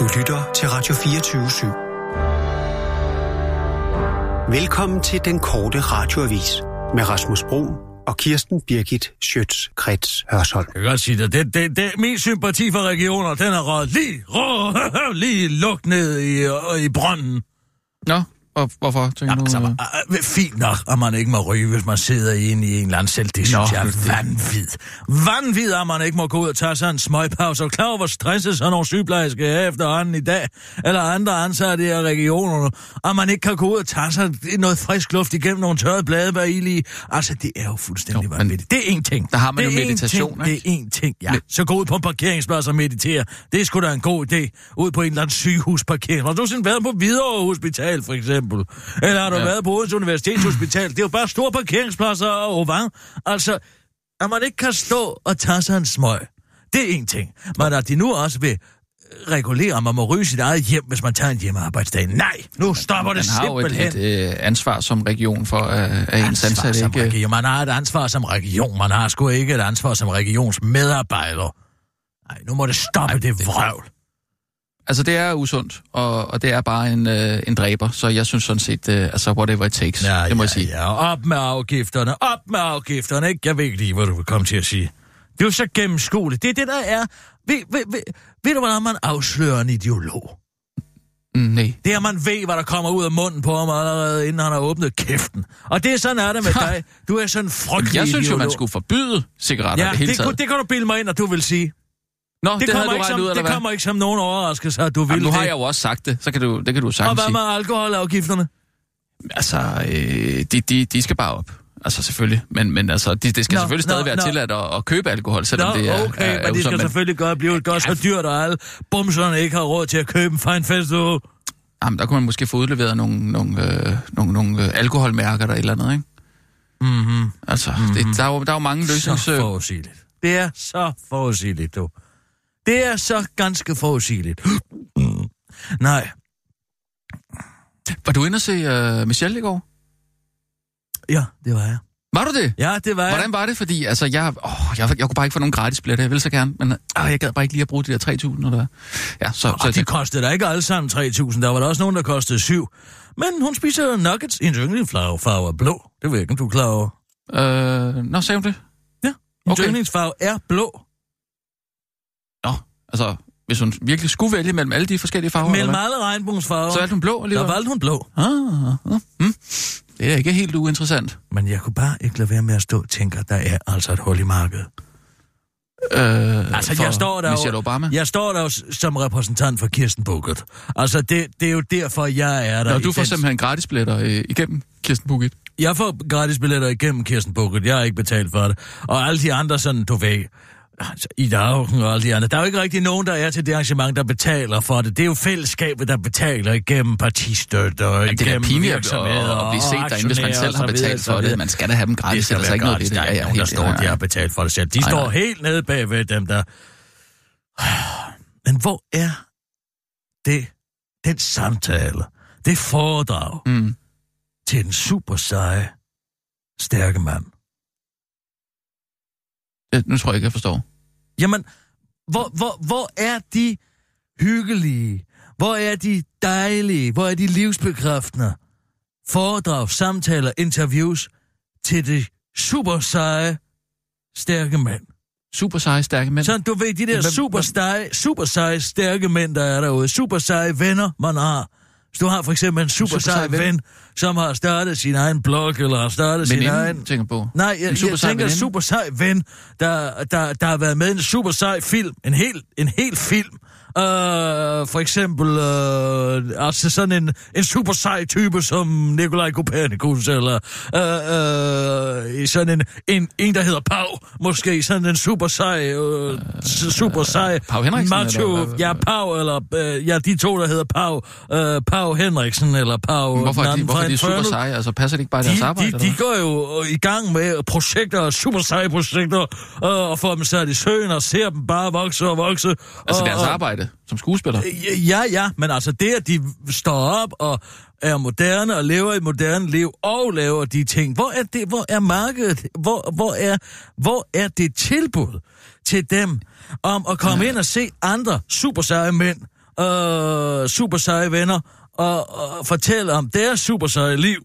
Du lytter til Radio 24 /7. Velkommen til den korte radioavis med Rasmus Bro og Kirsten Birgit Schøtz-Krets Hørsholm. Jeg kan godt sige det. Det, det, det. Min sympati for regioner, den er røget lige, rå, lige lukket ned i, i brønden. Nå, og hvorfor, tænker Jamen, du? altså, øh? fint nok, at man ikke må ryge, hvis man sidder inde i en eller anden selv. Det synes Nå, jeg er vanvid. Vanvid, at man ikke må gå ud og tage sig en smøgpause. Og klar over, hvor stresset sådan nogle sygeplejersker er efterhånden i dag, eller andre ansatte i regionerne, at man ikke kan gå ud og tage sig noget frisk luft igennem nogle tørrede blade, hvad I lige... Altså, det er jo fuldstændig Jo, vanvittigt. Det er én ting. der har man det jo meditation, ting. ikke? Det er én ting, ja. Men- Så gå ud på en parkeringsplads og meditere. Det er sgu da en god idé. Ud på en eller anden sygehusparkering. Har du sådan været på Hvidovre Hospital, for eksempel? Eller har du Ja. været på Odense Universitetshospital? Det er jo bare store parkeringspladser og hvad? Altså, at man ikke kan stå og tage sig en smøg. Det er en ting. Men at de nu også vil regulere, om man må ryge sit eget hjem, hvis man tager en hjemmearbejdsdag. Nej, nu stopper det Man har jo et, simpelthen. et øh, ansvar som region for, øh, at ens ansatte ikke... region. Man har et ansvar som region. Man har sgu ikke et ansvar som regionsmedarbejder. Nej, nu må det stoppe Ej, det det- vrøvl. Altså, det er usundt, og, og det er bare en, øh, en dræber, så jeg synes sådan set, øh, altså, whatever it takes, Ja, det må ja, jeg sige. Ja, op med afgifterne, op med afgifterne, ikke? Jeg ved ikke lige, hvad du vil komme til at sige. Det er jo så gennemskueligt. Det er det, der er... Ved, ved, ved, ved du, hvordan man afslører en ideolog? Mm, nej. Det er, man ved, hvad der kommer ud af munden på ham allerede, inden han har åbnet kæften. Og det er sådan er det med dig. Du er sådan en frygtelig Jeg synes jo, ideolog. man skulle forbyde cigaretter Ja, det hele det, taget. kunne- det kan du bilde mig ind, at du vil sige. Nå, Det, det, det, kommer, ikke som, ud, eller det hvad? kommer ikke som nogen overraskelse, at du vil Jamen, nu har det. jeg jo også sagt det, så kan du, det kan du Og sagtens hvad sige. med alkoholafgifterne? Altså, øh, de, de, de skal bare op. Altså selvfølgelig, men, men altså, de, det skal Nå, selvfølgelig stadig nå, være nå. tilladt at, at købe alkohol, selvom Nå, det er, okay, er, er men de skal usundt, selvfølgelig godt blive godt så dyrt, og alle bumserne ikke har råd til at købe en fine festival. Jamen, der kunne man måske få udleveret nogle, nogle, øh, nogle, nogle øh, alkoholmærker der et eller andet, ikke? Mhm. Altså, mm-hmm. det, der, er jo, der er jo mange løsnings... Så forudsigeligt. Det er så forudsigeligt, du. Det er så ganske forudsigeligt. Nej, Var du inde og se uh, Michelle i går? ja, det var jeg. Var du det? Ja, det var jeg. Hvordan var det? Fordi altså, jeg, åh, jeg, jeg kunne bare ikke få nogen gratis billetter. Jeg ville så gerne, men øh, jeg gad bare ikke lige at bruge de der 3.000. Eller... Ja, så, så Og de jeg, kostede da ikke alle sammen 3.000. Der var der også nogen, der kostede 7. Men hun spiser nuggets i en yndlingsfarve farve er blå. Det ved jeg ikke, om du er klar over. øh, nå, sagde hun det? Ja, en Okay. okay. yndlingsfarve er blå. Altså, hvis hun virkelig skulle vælge mellem alle de forskellige farver, Mellem alle regnbuensfarver. hvad? så valgte hun blå der alligevel? valgte hun blå. Ah, ah, hmm. Det er ikke helt uinteressant. Men jeg kunne bare ikke lade være med at stå og tænke, at der er altså et hul i markedet. Øh, Altså, jeg står der jo- Michelle Obama? Jeg står der jo som repræsentant for Kirsten Bukkert. Altså, det, det er jo derfor, jeg er der. Nå, du får den- simpelthen gratis billetter øh, igennem Kirsten Bukit. Jeg får gratis billetter igennem Kirsten Bukkert. Jeg har ikke betalt for det. Og alle de andre sådan, du ved... Altså, Ida Auken og alle de andre. Der er jo ikke rigtig nogen, der er til det arrangement, der betaler for det. Det er jo fællesskabet, der betaler igennem partistøtte og Ja, det er igennem pinligt at, virksomheder at, at blive set og derinde, hvis man selv har og betalt for det. Man skal da have dem Det gratis. skal ellers er ikke noget ved Der det. er ikke nogen, der står, ja, de ja. har betalt for det selv. De Nej, står nej. helt nede bagved dem, der... Men hvor er det, den samtale, det foredrag Mm. til den super seje, stærke mand? Det, nu tror jeg ikke, jeg forstår. Jamen, hvor, hvor, hvor er de hyggelige? Hvor er de dejlige? Hvor er de livsbekræftende? Foredrag, samtaler, interviews til det super seje, stærke mand. Super seje, stærke mænd. Så du ved, de der super seje, super seje, stærke mænd, der er derude. Super seje venner, man har. Hvis du har for eksempel en super, super sej ven. ven, som har startet sin egen blog, eller har startet sin egen... Tænker på. Nej, jeg, En super jeg tænker en veninde? super sej ven, der, der, der har været med i en super sej film. En hel, en hel film. Uh, for eksempel, uh, altså sådan en, en super sej type som Nikolaj Kopernikus, eller uh, uh, sådan en, en, en, der hedder Pau, måske sådan en super sej, s- super sej Pau Henriksen, macho, eller ja, Pau, eller uh, ja, de to, der hedder Pau, uh, Pau Henriksen, eller Pau... Men Hvorfor er de, hvorfor er de super seje? Altså, passer det ikke bare i deres De, arbejde? de, eller de går jo i gang med projekter, super seje projekter, øh, og får dem sat i søen og ser dem bare vokse og vokse. Altså og, deres og- arbejde som skuespiller? Ja, ja, men altså det, at de står op og er moderne og lever et moderne liv og laver de ting. Hvor er det? Hvor er markedet? Hvor, hvor, er, hvor er det tilbud til dem om at komme ind og se andre super seje mænd øh, super seje venner og, og fortælle om deres super seje liv.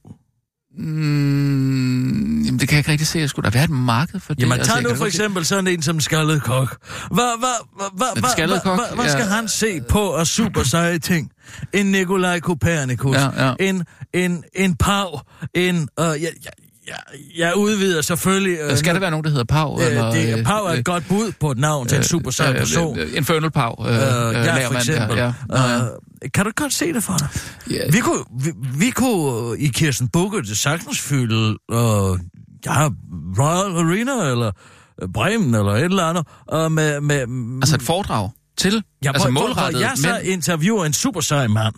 Mm, jamen, det kan jeg ikke rigtig se. Skulle da være et marked for det. Jamen, Altså, tag nu for eksempel sådan en som Skaldet Kok. Hvad, hvad, hvad, hvad, hvad, hvad, skal ja. han se på af super seje ting? En Nikolaj Kopernikus, Ja, ja. en, en, en Pav, en... Øh, jeg, jeg, jeg, udvider selvfølgelig... Øh, Skal der være nogen, der hedder Pau? Øh, eller, det, øh, Pav er øh, et godt bud på et navn til en super sej øh, person. øh, Infernal Pau. Øh, Øh, øh, ja, for eksempel. Der, ja. Nå, ja. Øh, kan du godt se det for dig? Ja. Vi kunne, vi, vi kunne øh, i Kirsten Bukke det sagtens fylde øh, ja, Royal Arena, eller øh, Bremen, eller et eller andet, og med, med, Altså et foredrag til, ja, altså målrettet Jeg så mænd. interviewer en super sej mand.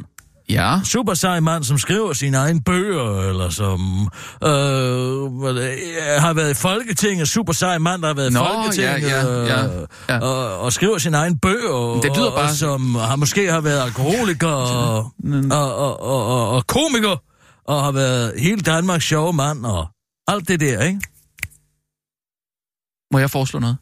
Ja, Super sej mand, som skriver sine egne bøger, eller som øh, hvad det- øh, har været i Folketinget. Super sej mand, der har været i Nå, Folketinget. ja, ja, ja, øh, ja. Og, og skriver sine egne bøger. Det lyder og, bare- Og, som har måske har været alkoholiker og, og, og, og, og, og komiker. Og har været hele Danmarks sjove mand og alt det der, ikke? må jeg foreslå noget?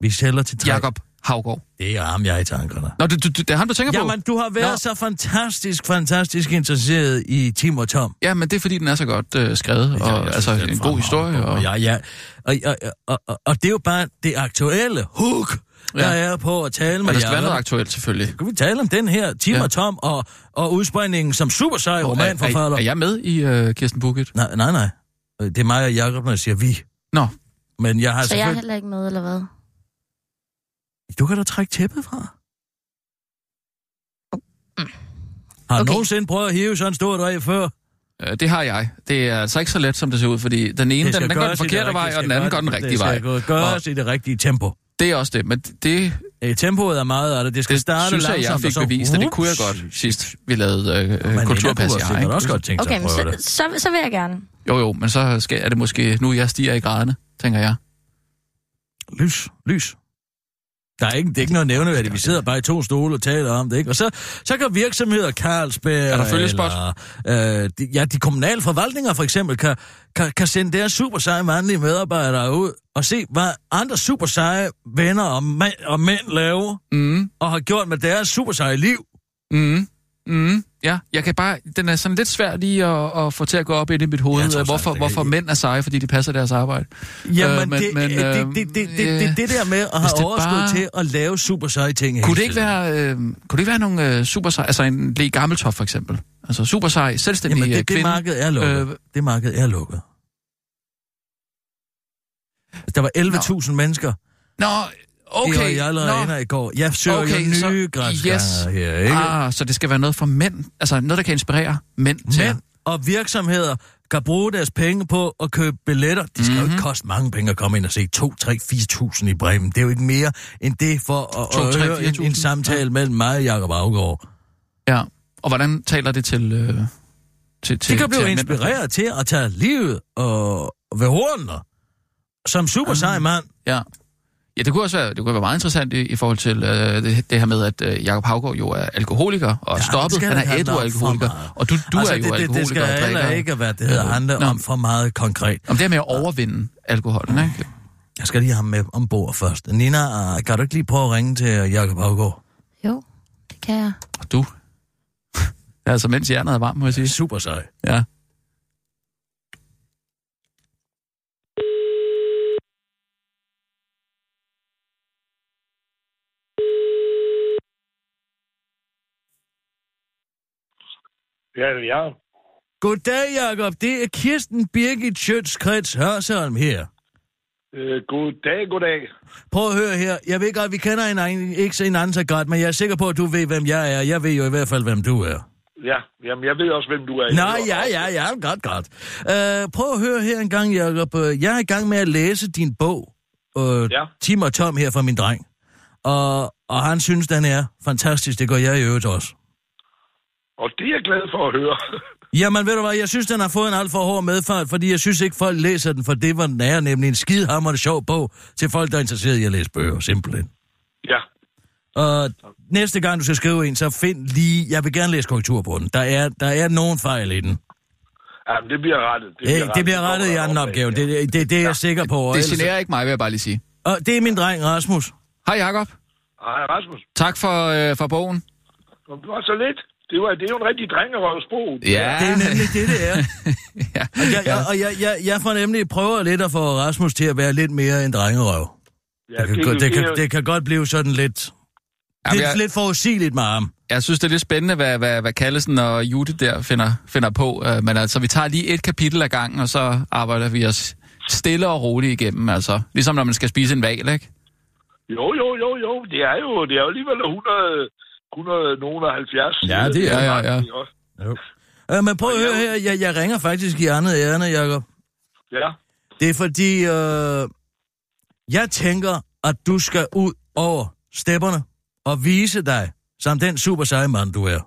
Vi sælger til tre. Jakob Havgård. Det er ham, jeg er i tankerne. Nå, du, du, du, det er ham, du tænker på? Jamen, du har været Nå. så fantastisk, fantastisk interesseret i Tim og Tom. Ja, men det er, fordi den er så godt øh, skrevet, og altså synes, det er en god historie. Og... Ja, ja. Og, og, og, og, og det er jo bare det aktuelle hook, der Ja. er på at tale med Men der skal være noget aktuelt, selvfølgelig. Kan vi tale om den her, Tim Ja. og Tom, og, og udspringningen som super sej Er, er, romanforfatter? er jeg med i øh, Kirsten Bukit? Nej, nej, nej. Det er mig og Jacob, når jeg siger vi. Nå, Men jeg har Så jeg er selvfølgelig... heller ikke med, eller hvad? Du kan da trække tæppet fra. Har du Okay. nogensinde prøvet at hive sådan en stor dræb før? øh, det har jeg. Det er altså ikke så let, som det ser ud, fordi den ene, den, den går den i forkerte vej, og den anden går gøres- den rigtige vej. Det skal gøres i det rigtige tempo. Det er også det, men det, Øh, tempoet er meget af det. Det skal det starte synes jeg, langsomt, jeg fik og så... bevist, og det kunne jeg godt sidst, vi lavede øh, Men kulturpas. Kunne Jeg, også godt tænke sig Okay, at prøve så, så, så vil jeg gerne. Jo, jo, men så skal, er det måske nu, jeg stiger i graderne, tænker jeg. Lys, lys. Der er ikke, det er ikke noget nævneværdigt. Vi sidder bare i to stole og taler om det, ikke? Og så, så kan virksomheder, Carlsberg... Er der følgespot? Eller, øh, de, ja, de kommunale forvaltninger for eksempel, kan, kan, kan sende deres super seje mandlige medarbejdere ud og se, hvad andre super seje venner og, mænd, og mænd laver, Mm, og har gjort med deres super seje liv. mm, mm, ja, jeg kan bare, den er sådan lidt svær lige at, at få til at gå op ind i mit hoved, tror øh, hvorfor, det hvorfor mænd er seje, fordi de passer deres arbejde. Jamen, Øh, men- det, men, det, det, øh, det, det, det, det, det der med at have overskud bare- til at lave super seje ting Kunne det ikke være, øh, kunne det ikke være nogle øh, super sej, altså en Le Gammeltoft for eksempel? Altså super sej, selvstændig Jamen, det, det kvinde. marked er lukket. Øh, det marked er lukket. Der var 11.000 mennesker Nå, okay. i Royal Arena i går. Jeg søger Okay, jo så- nye grænsganger yes. her, ikke? Ah, så det skal være noget for mænd. Altså noget, der kan inspirere mænd til. Mænd og virksomheder kan bruge deres penge på at købe billetter. Det skal mm-hmm. jo ikke koste mange penge at komme ind og se 2, 3, 4.000 i Bremen. Det er jo ikke mere end det for at, 2, at 3, høre en, 4.000. en samtale ja. mellem mig og Jacob Afgaard. Ja. Og hvordan taler det til... Øh, til, til De kan blive til mænd? inspireret til at tage livet og ved hornene. Som super sej mand. Ja. Ja, det kunne også være, det kunne være meget interessant i, i forhold til øh, det, det her med, at øh, Jacob Havgaard jo er alkoholiker og Ja, stoppet. Han er ædru alkoholiker. Og du, du altså, er jo det, det, alkoholiker det skal og heller ikke være, det hedder, Øh, handle nå. om for meget konkret. Om det her med at overvinde alkoholen, ikke? Jeg skal lige have ham med ombord først. Nina, kan du ikke lige prøve at ringe til Jacob Havgaard? Jo, det kan jeg. Og du? altså, mens hjernet er varmt, må jeg sige. Super sej. Ja. Ja, det er jeg. Goddag, Jacob. Det er Kirsten Birgit Schøtz-Krets Hørsholm her. Øh, goddag, goddag. Prøv at høre her. Jeg ved godt, vi kender hinanden, ikke så hinanden så godt, men jeg er sikker på, at du ved, hvem jeg er. Jeg ved jo i hvert fald, hvem du er. Ja, jamen, jeg ved også, hvem du er. Nej, ja, ja, ja, godt, godt. Uh, prøv at høre her en gang, Jacob. Øh, Jeg er i gang med at læse din bog, uh, Ja. Tim og Tom her fra min dreng. Og, og han synes, den er fantastisk. Det gør jeg i øvrigt også. Og det er jeg glad for at høre. Jamen ved du hvad, jeg synes, den har fået en alt for hård medfart, fordi jeg synes ikke, folk læser den for det, hvor den er, nemlig en skidehammerende sjov bog til folk, der er interesseret i at læse bøger, simpelthen. ja, Og næste gang, du skal skrive en, så find lige... Jeg vil gerne læse korrektur på den. Der er, der er nogen fejl i den. jamen, det bliver rettet. Det bliver, det bliver rettet i anden opgave. Det, det, det er jeg sikker på. Det ellers- generer ikke mig, vil jeg bare lige sige. Og det er min dreng, Rasmus. Hej, Jacob. Hej, Rasmus. Tak for, øh, for bogen. Det var så lidt. Det, var, det er jo en rigtig drengerøvsbro. Ja, Det er nemlig det, det er. ja. Og jeg, jeg, og jeg, jeg, jeg får nemlig prøver lidt at få Rasmus til at være lidt mere en drengerøv. Ja, Det kan, det, det, kan, er jo- det kan godt blive sådan lidt... Jamen, Lidt, jeg- lidt forudsigeligt med ham. Jeg synes, det er lidt spændende, hvad, hvad, hvad Kallesen og Jute der finder, finder på. Uh, men altså, vi tager lige et kapitel ad gangen, og så arbejder vi os stille og roligt igennem. Altså, ligesom når man skal spise en val, ikke? Jo, jo, jo, jo. Det er jo, det er jo alligevel 100, 100 nogen og 70. Ja, det er- ja, ja. Uh, men prøv at høre her, jeg, jeg ringer faktisk i andet ærne, Jacob. Ja, Det er fordi, øh, jeg tænker, at du skal ud over stepperne og vise dig som den super seje mand, du er.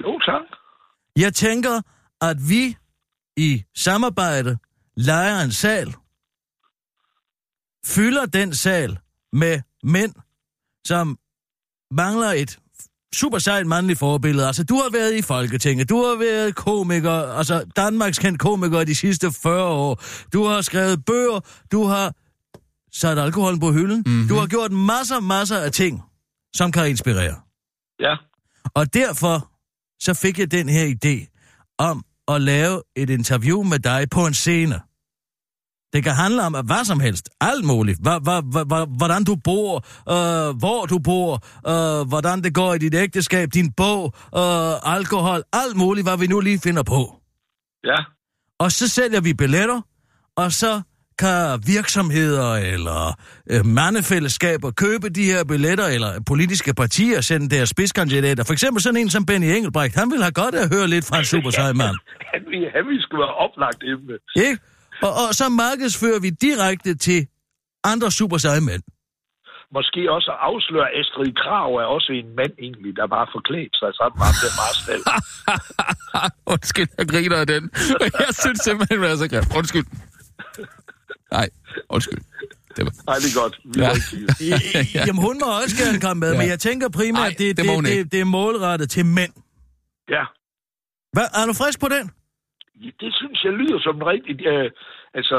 jo tak. Jeg tænker, at vi i samarbejde leger en sal, fylder den sal med mænd, som mangler et super sejt mandligt forbillede. Altså, du har været i Folketinget, du har været komiker, altså Danmarks kendt komiker de sidste 40 år. Du har skrevet bøger, du har sat alkoholen på hylden, mm-hmm. du har gjort masser, masser af ting, som kan inspirere. Ja, Og derfor så fik jeg den her idé om at lave et interview med dig på en scene. Det kan handle om hvad som helst. Alt muligt. Hva, hva, hva, hvordan du bor, øh, hvor du bor, øh, hvordan det går i dit ægteskab, din bog, øh, alkohol, alt muligt, hvad vi nu lige finder på. ja, Og så sælger vi billetter, og så kan virksomheder eller øh, mandefællesskaber købe de her billetter, eller politiske partier sende deres spidskandidater. For eksempel sådan en som Benny Engelbrecht, han vil have godt at høre lidt fra en super sej mand. han, vil- han vil sgu være oplagt emne. Ikke? Og, og så markedsfører vi direkte til andre super seje mænd. Måske også afsløre Astrid Krav er også en mand egentlig, der bare forklædt sig sammen med ham der Marstal. Undskyld, jeg griner af den. Jeg synes simpelthen, det er så grimt. Undskyld. Nej, undskyld. Det var... Nej, det er godt. Vi Ja. ja. det. Jamen, hun må også gerne komme med, ja. Men jeg tænker primært, Ej, det, det det, det, det er målrettet til mænd. Ja, Hvad, er du frisk på den? Det synes jeg lyder som en rigtig... Øh, altså,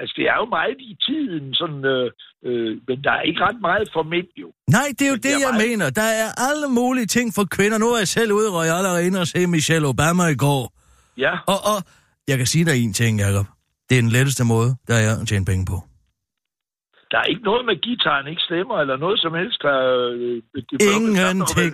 altså, det er jo meget i tiden, sådan, øh, øh, men der er ikke ret meget for mænd, jo. Nej, det er jo Men det, jeg jeg meget- mener. Der er alle mulige ting for kvinder. Nu er jeg selv ude i Royal Arena og se Michelle Obama i går. Ja, Og, og jeg kan sige dig en ting, Jacob. Det er den letteste måde, der er at tjene penge på. Der er ikke noget med gitaren, ikke stemmer, eller noget som helst, der... Øh, det Ingenting.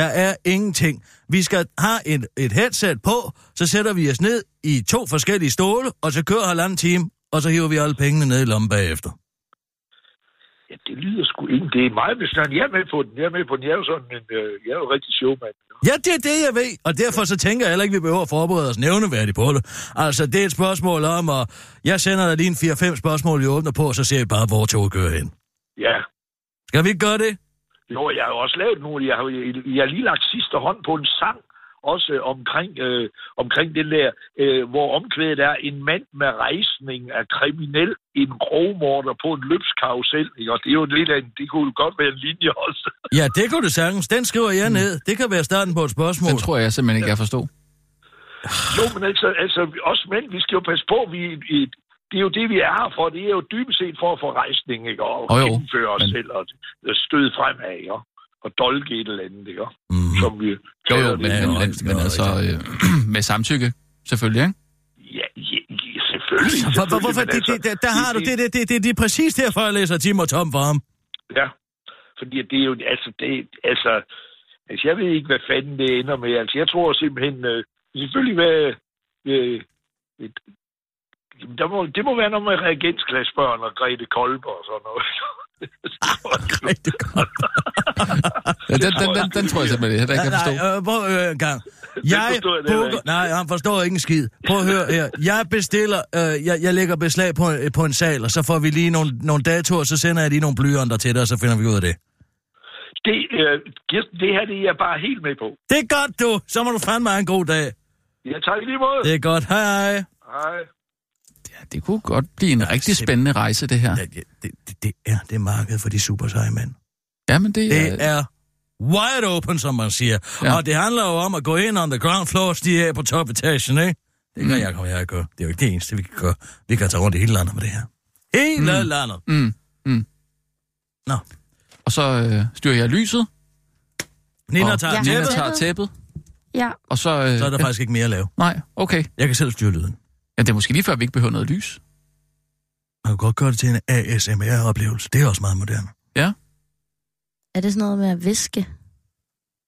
Der er ingenting. Vi skal have et, et headset på, så sætter vi os ned i to forskellige stole, og så kører halvanden time, og så hiver vi alle pengene ned i lommen bagefter. Ja, det lyder sgu ikke. Det er meget besnærende. Jeg er med på den. Jeg er med på den. Jeg er jo sådan en... Øh, jeg er jo rigtig showman. Ja, det er det, jeg ved, og derfor så tænker jeg heller ikke, vi behøver at forberede os nævneværdigt på det. Altså, det er et spørgsmål om, og jeg sender dig lige en 4-5 spørgsmål, vi åbner på, så ser vi bare, hvor toget kører hen. Ja. Skal vi ikke gøre det? Jo, jeg har jo også lavet nogle. Jeg har, jeg har lige lagt sidste hånd på en sang, også omkring, øh, omkring den der, øh, hvor omkvædet er en mand med rejsning er kriminel, en grovmorder på en løbskarusel. Ikke? Og det er jo lidt af en, det kunne jo godt være en linje også. Ja, det kunne det sagtens. Den skriver jeg ned. Det kan være starten på et spørgsmål. Den tror jeg simpelthen ikke, jeg forstod. Jo, men altså, altså også mænd, vi skal jo passe på, vi, vi, det er jo det, vi er her for. Det er jo dybest set for at få rejsning, ikke? Og jo, gennemføre os men- selv og støde fremad, ikke? Og dolke et eller andet, ikke? Mm. Som vi Jo, jo, det. men, men, men, det men altså, øh, med samtykke, selvfølgelig, ikke? Ja, ja, ja selvfølgelig. Altså, hvor, selvfølgelig, hvorfor? Det, det, det, der har du det, det, det, det, det er præcis derfor, jeg læser Tim og Tom for ham. Ja, fordi det er jo, altså, det, altså, altså, jeg ved ikke, hvad fanden det ender med. Altså, jeg tror simpelthen, øh, selvfølgelig være, øh, et, der må, det må være noget med reagensklassebørn og Grete Kolber og sådan noget. Rigtig godt. Ja, den, den, den, den tror jeg simpelthen heller ikke, jeg forstod. Nej, øh, prøv at høre en gang. Jeg jeg booker... ikke. Nej, han forstår ikke en skid. Prøv at høre her. Jeg bestiller... Øh, jeg, jeg lægger beslag på, øh, på en sal, og så får vi lige nogle, nogle datoer, så sender jeg lige nogle blyanter til dig, og så finder vi ud af det. det, øh, Kirsten, det her det er jeg bare helt med på. Det er godt, du. Så må du fandme have en god dag. Jeg tager i lige måde. Det er godt. Hej, hej. Hej. Ja, det kunne godt blive en rigtig spændende rejse, det her. Ja, det, det, det, er det marked for de super seje mænd. Ja, men det, Det er wide open, som man siger. Ja. Og det handler jo om at gå ind on the ground floor og stige af på topetagen, ikke? Det kan Mm. jeg komme her og gøre. Det er jo ikke det eneste, vi kan gøre. Vi kan tage rundt i hele landet med det her. Hele mm. landet. Mm, mm. Nå. og så øh, styrer jeg lyset, Nina og tager Ja. Nina tæppet, tager tæppet, Ja, og så... Øh, så er der faktisk ikke mere at lave. Nej, okay. Jeg kan selv styre lyden. Ja, det er måske lige før, vi ikke behøver noget lys. Man kan godt gøre det til en ASMR-oplevelse. Det er også meget moderne. er det sådan noget med at viske?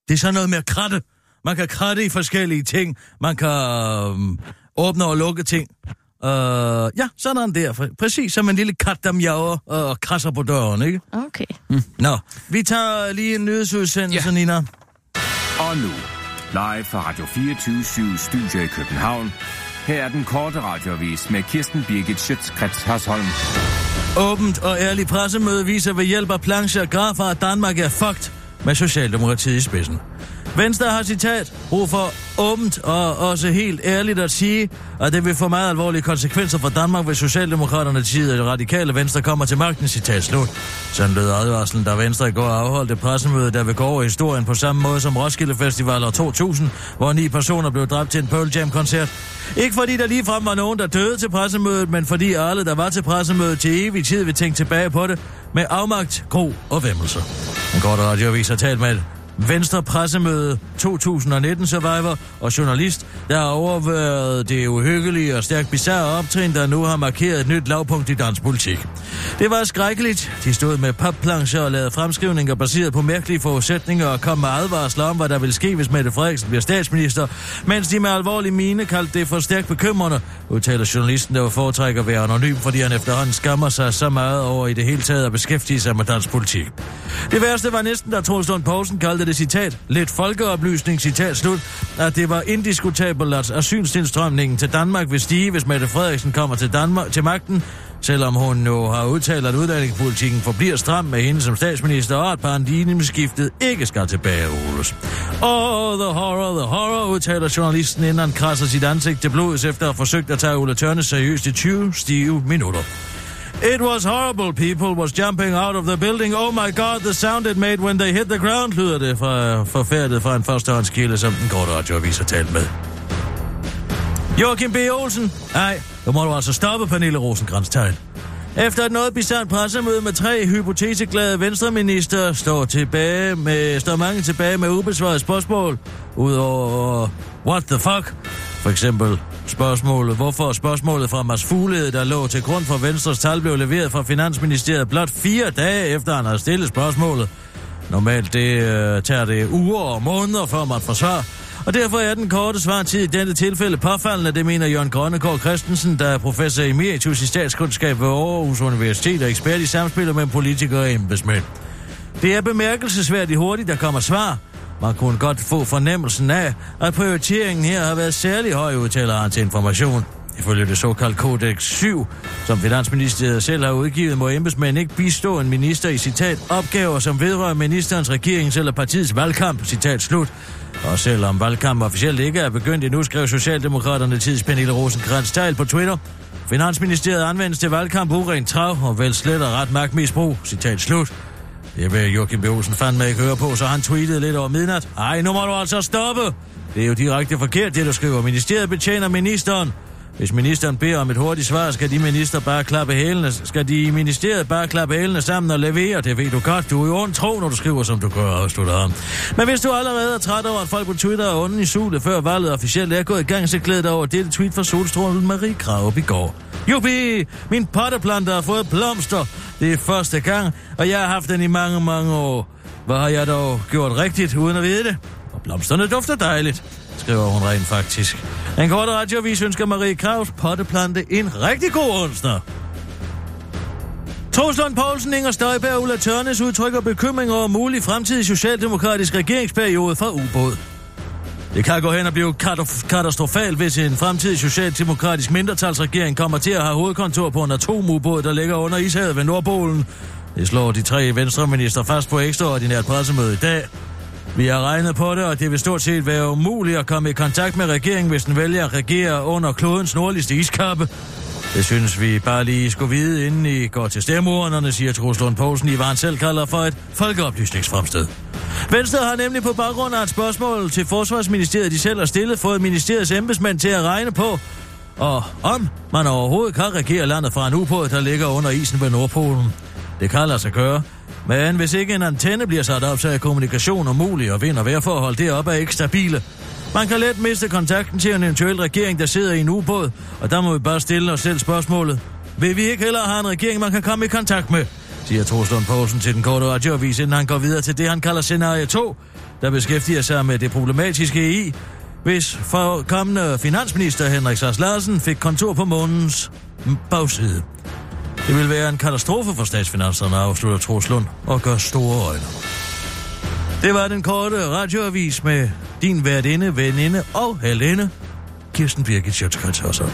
Det er sådan noget med at kratte. Man kan kratte i forskellige ting. Man kan øhm, åbne og lukke ting. Øh, ja, sådan der. Præcis som en lille kat, der miaver og krasser på døren, ikke? Okay. Nå, vi tager lige en nyhedsudsendelse, Ja. Nina. Og nu, live fra Radio 24 Studio i København. Her er den korte radiovis med Kirsten Birgit Schøtzgrads Hasholm. Åbent og ærligt pressemøde viser ved hjælp af plancher og grafer, at Danmark er fucked med Socialdemokratiet i spidsen. Venstre har citat brug for åbent og også helt ærligt at sige, at det vil få meget alvorlige konsekvenser for Danmark, hvis Socialdemokraterne tid og radikale Venstre kommer til magten, citat slut. Sådan lød advarslen, da Venstre i går afholdte pressemøde, der vil gå over i historien på samme måde som Roskilde Festival år 2000, hvor ni personer blev dræbt til en Pearl Jam-koncert. Ikke fordi der ligefrem var nogen, der døde til pressemødet, men fordi alle, der var til pressemødet til evig tid, vil tænke tilbage på det med afmagt, gro og vemmelser. En kort radioavis har talt med Venstre pressemøde 2019 survivor og journalist, der har overværet det uhyggelige og stærkt bizarre optrin, der nu har markeret et nyt lavpunkt i dansk politik. Det var skrækkeligt. De stod med papplancher og lavede fremskrivninger baseret på mærkelige forudsætninger og kom med advarsler om, hvad der ville ske, hvis Mette Frederiksen bliver statsminister, mens de med alvorlig mine kaldte det for stærkt bekymrende, udtaler journalisten, der foretrækker at være anonym, fordi han efterhånden skammer sig så meget over i det hele taget at beskæftige sig med dansk politik. Det værste var næsten, da Troels Lund Poulsen kaldte det citat, lidt folkeoplysning, citat slut, at det var indiskutabelt, at asylstilstrømningen til Danmark vil stige, hvis Mette Frederiksen kommer til, Danmark, til magten, selvom hun jo har udtalt, at udlændingepolitikken forbliver stram med hende som statsminister, og at paradigmeskiftet ikke skal tilbagerulles. Oh, the horror, the horror, udtaler journalisten, inden han krasser sit ansigt til blods efter at have forsøgt at tage Ulla Tørnes seriøst i 20 stive minutter. It was horrible. People was jumping out of the building. Oh my god, the sound it made when they hit the ground, lyder det fra forfærdet fra en førstehåndskilde, som den korte radioavis har talt med. Joachim B. Olsen? Nej, nu må du altså stoppe, Pernille rosenkrantz -Teil. Efter et noget bizarrt pressemøde med tre hypoteseglade venstreminister står, tilbage med, står mange tilbage med ubesvarede spørgsmål, udover what the fuck? For eksempel spørgsmålet, hvorfor spørgsmålet fra Mads Fuglede, der lå til grund for Venstres tal, blev leveret fra Finansministeriet blot fire dage efter han havde stillet spørgsmålet. Normalt det, øh, tager det uger og måneder, før man får svar. Og derfor er den korte svartid i dette tilfælde påfaldende, det mener Jørgen Grønnegård Christensen, der er professor emeritus i statskundskab ved Aarhus Universitet og ekspert i samspil med politikere og embedsmænd. Det er bemærkelsesværdigt hurtigt, der kommer svar. Man kunne godt få fornemmelsen af, at prioriteringen her har været særlig høj, udtaler han til information. Ifølge det såkaldte Kodex 7, som Finansministeriet selv har udgivet, må embedsmænd ikke bistå en minister i citat opgaver, som vedrører ministerens regerings eller partiets valgkamp, citat slut. Og selvom valgkampen officielt ikke er begyndt endnu, skrev Socialdemokraterne tids Pernille rosenkrantz teil på Twitter. Finansministeriet anvendes til valgkamp urent trav og vel slet og ret magtmisbrug, citat slut. Det vil Joachim B. Olsen fandme ikke høre på, så han tweetede lidt over midnat. Ej, nu må du altså stoppe! Det er jo direkte forkert, det du skriver. Ministeriet betjener ministeren. Hvis ministeren beder om et hurtigt svar, skal de minister bare klappe hælene, skal de i ministeriet bare klappe hælene sammen og levere. Det ved du godt. Du er jo ond tro, når du skriver, som du gør, afslutter ham. Men hvis du allerede er træt over, at folk på Twitter er onde i sulet, før valget officielt er gået i gang, så glæd dig over dette tweet fra solstrålen Marie Krav i går. Jubi! Min potteplanter har fået blomster. Det er første gang, og jeg har haft den i mange, mange år. Hvad har jeg dog gjort rigtigt, uden at vide det? Og blomsterne dufter dejligt, skriver hun rent faktisk. En kort radiovis ønsker Marie Kraus potteplante en rigtig god onsdag. Troslund Poulsen, Inger Støjberg og Ulla Tørnes udtrykker bekymring over mulig fremtidig socialdemokratisk regeringsperiode for ubåd. Det kan gå hen og blive katastrofalt, hvis en fremtidig socialdemokratisk mindretalsregering kommer til at have hovedkontor på en atomubåd, der ligger under ishavet ved Nordpolen. Det slår de tre venstreminister fast på ekstraordinært pressemøde i dag. Vi har regnet på det, og det vil stort set være umuligt at komme i kontakt med regeringen, hvis den vælger at regere under klodens nordligste iskappe. Det synes vi bare lige skulle vide, inden I går til stemmeurnerne, siger Troels Lund Poulsen i, hvad han selv kalder for et folkeoplysningsfremsted. Venstre har nemlig på baggrund af et spørgsmål til Forsvarsministeriet, de selv har stillet, fået ministeriets embedsmænd til at regne på, og om man overhovedet kan regere landet fra en ubåd, der ligger under isen ved Nordpolen. Det kan lade sig gøre, men hvis ikke en antenne bliver sat op, så er kommunikation umulig, og vind- og vejrforhold deroppe er ikke stabile. Man kan let miste kontakten til en eventuel regering, der sidder i en ubåd, og der må vi bare stille os selv spørgsmålet. Vil vi ikke hellere have en regering, man kan komme i kontakt med? Siger Troels Lund Poulsen til den korte radioavis, inden han går videre til det, han kalder scenarie 2, der beskæftiger sig med det problematiske i, hvis for kommende finansminister Henrik Sars Larsen fik kontor på månens bagside. Det vil være en katastrofe for statsfinanserne, afslutter Troels Lund og gør store øjne. Det var den korte radioavis med din værtinde, veninde og helinde, Kirsten Birgit Sjøtskrets Hørsholm.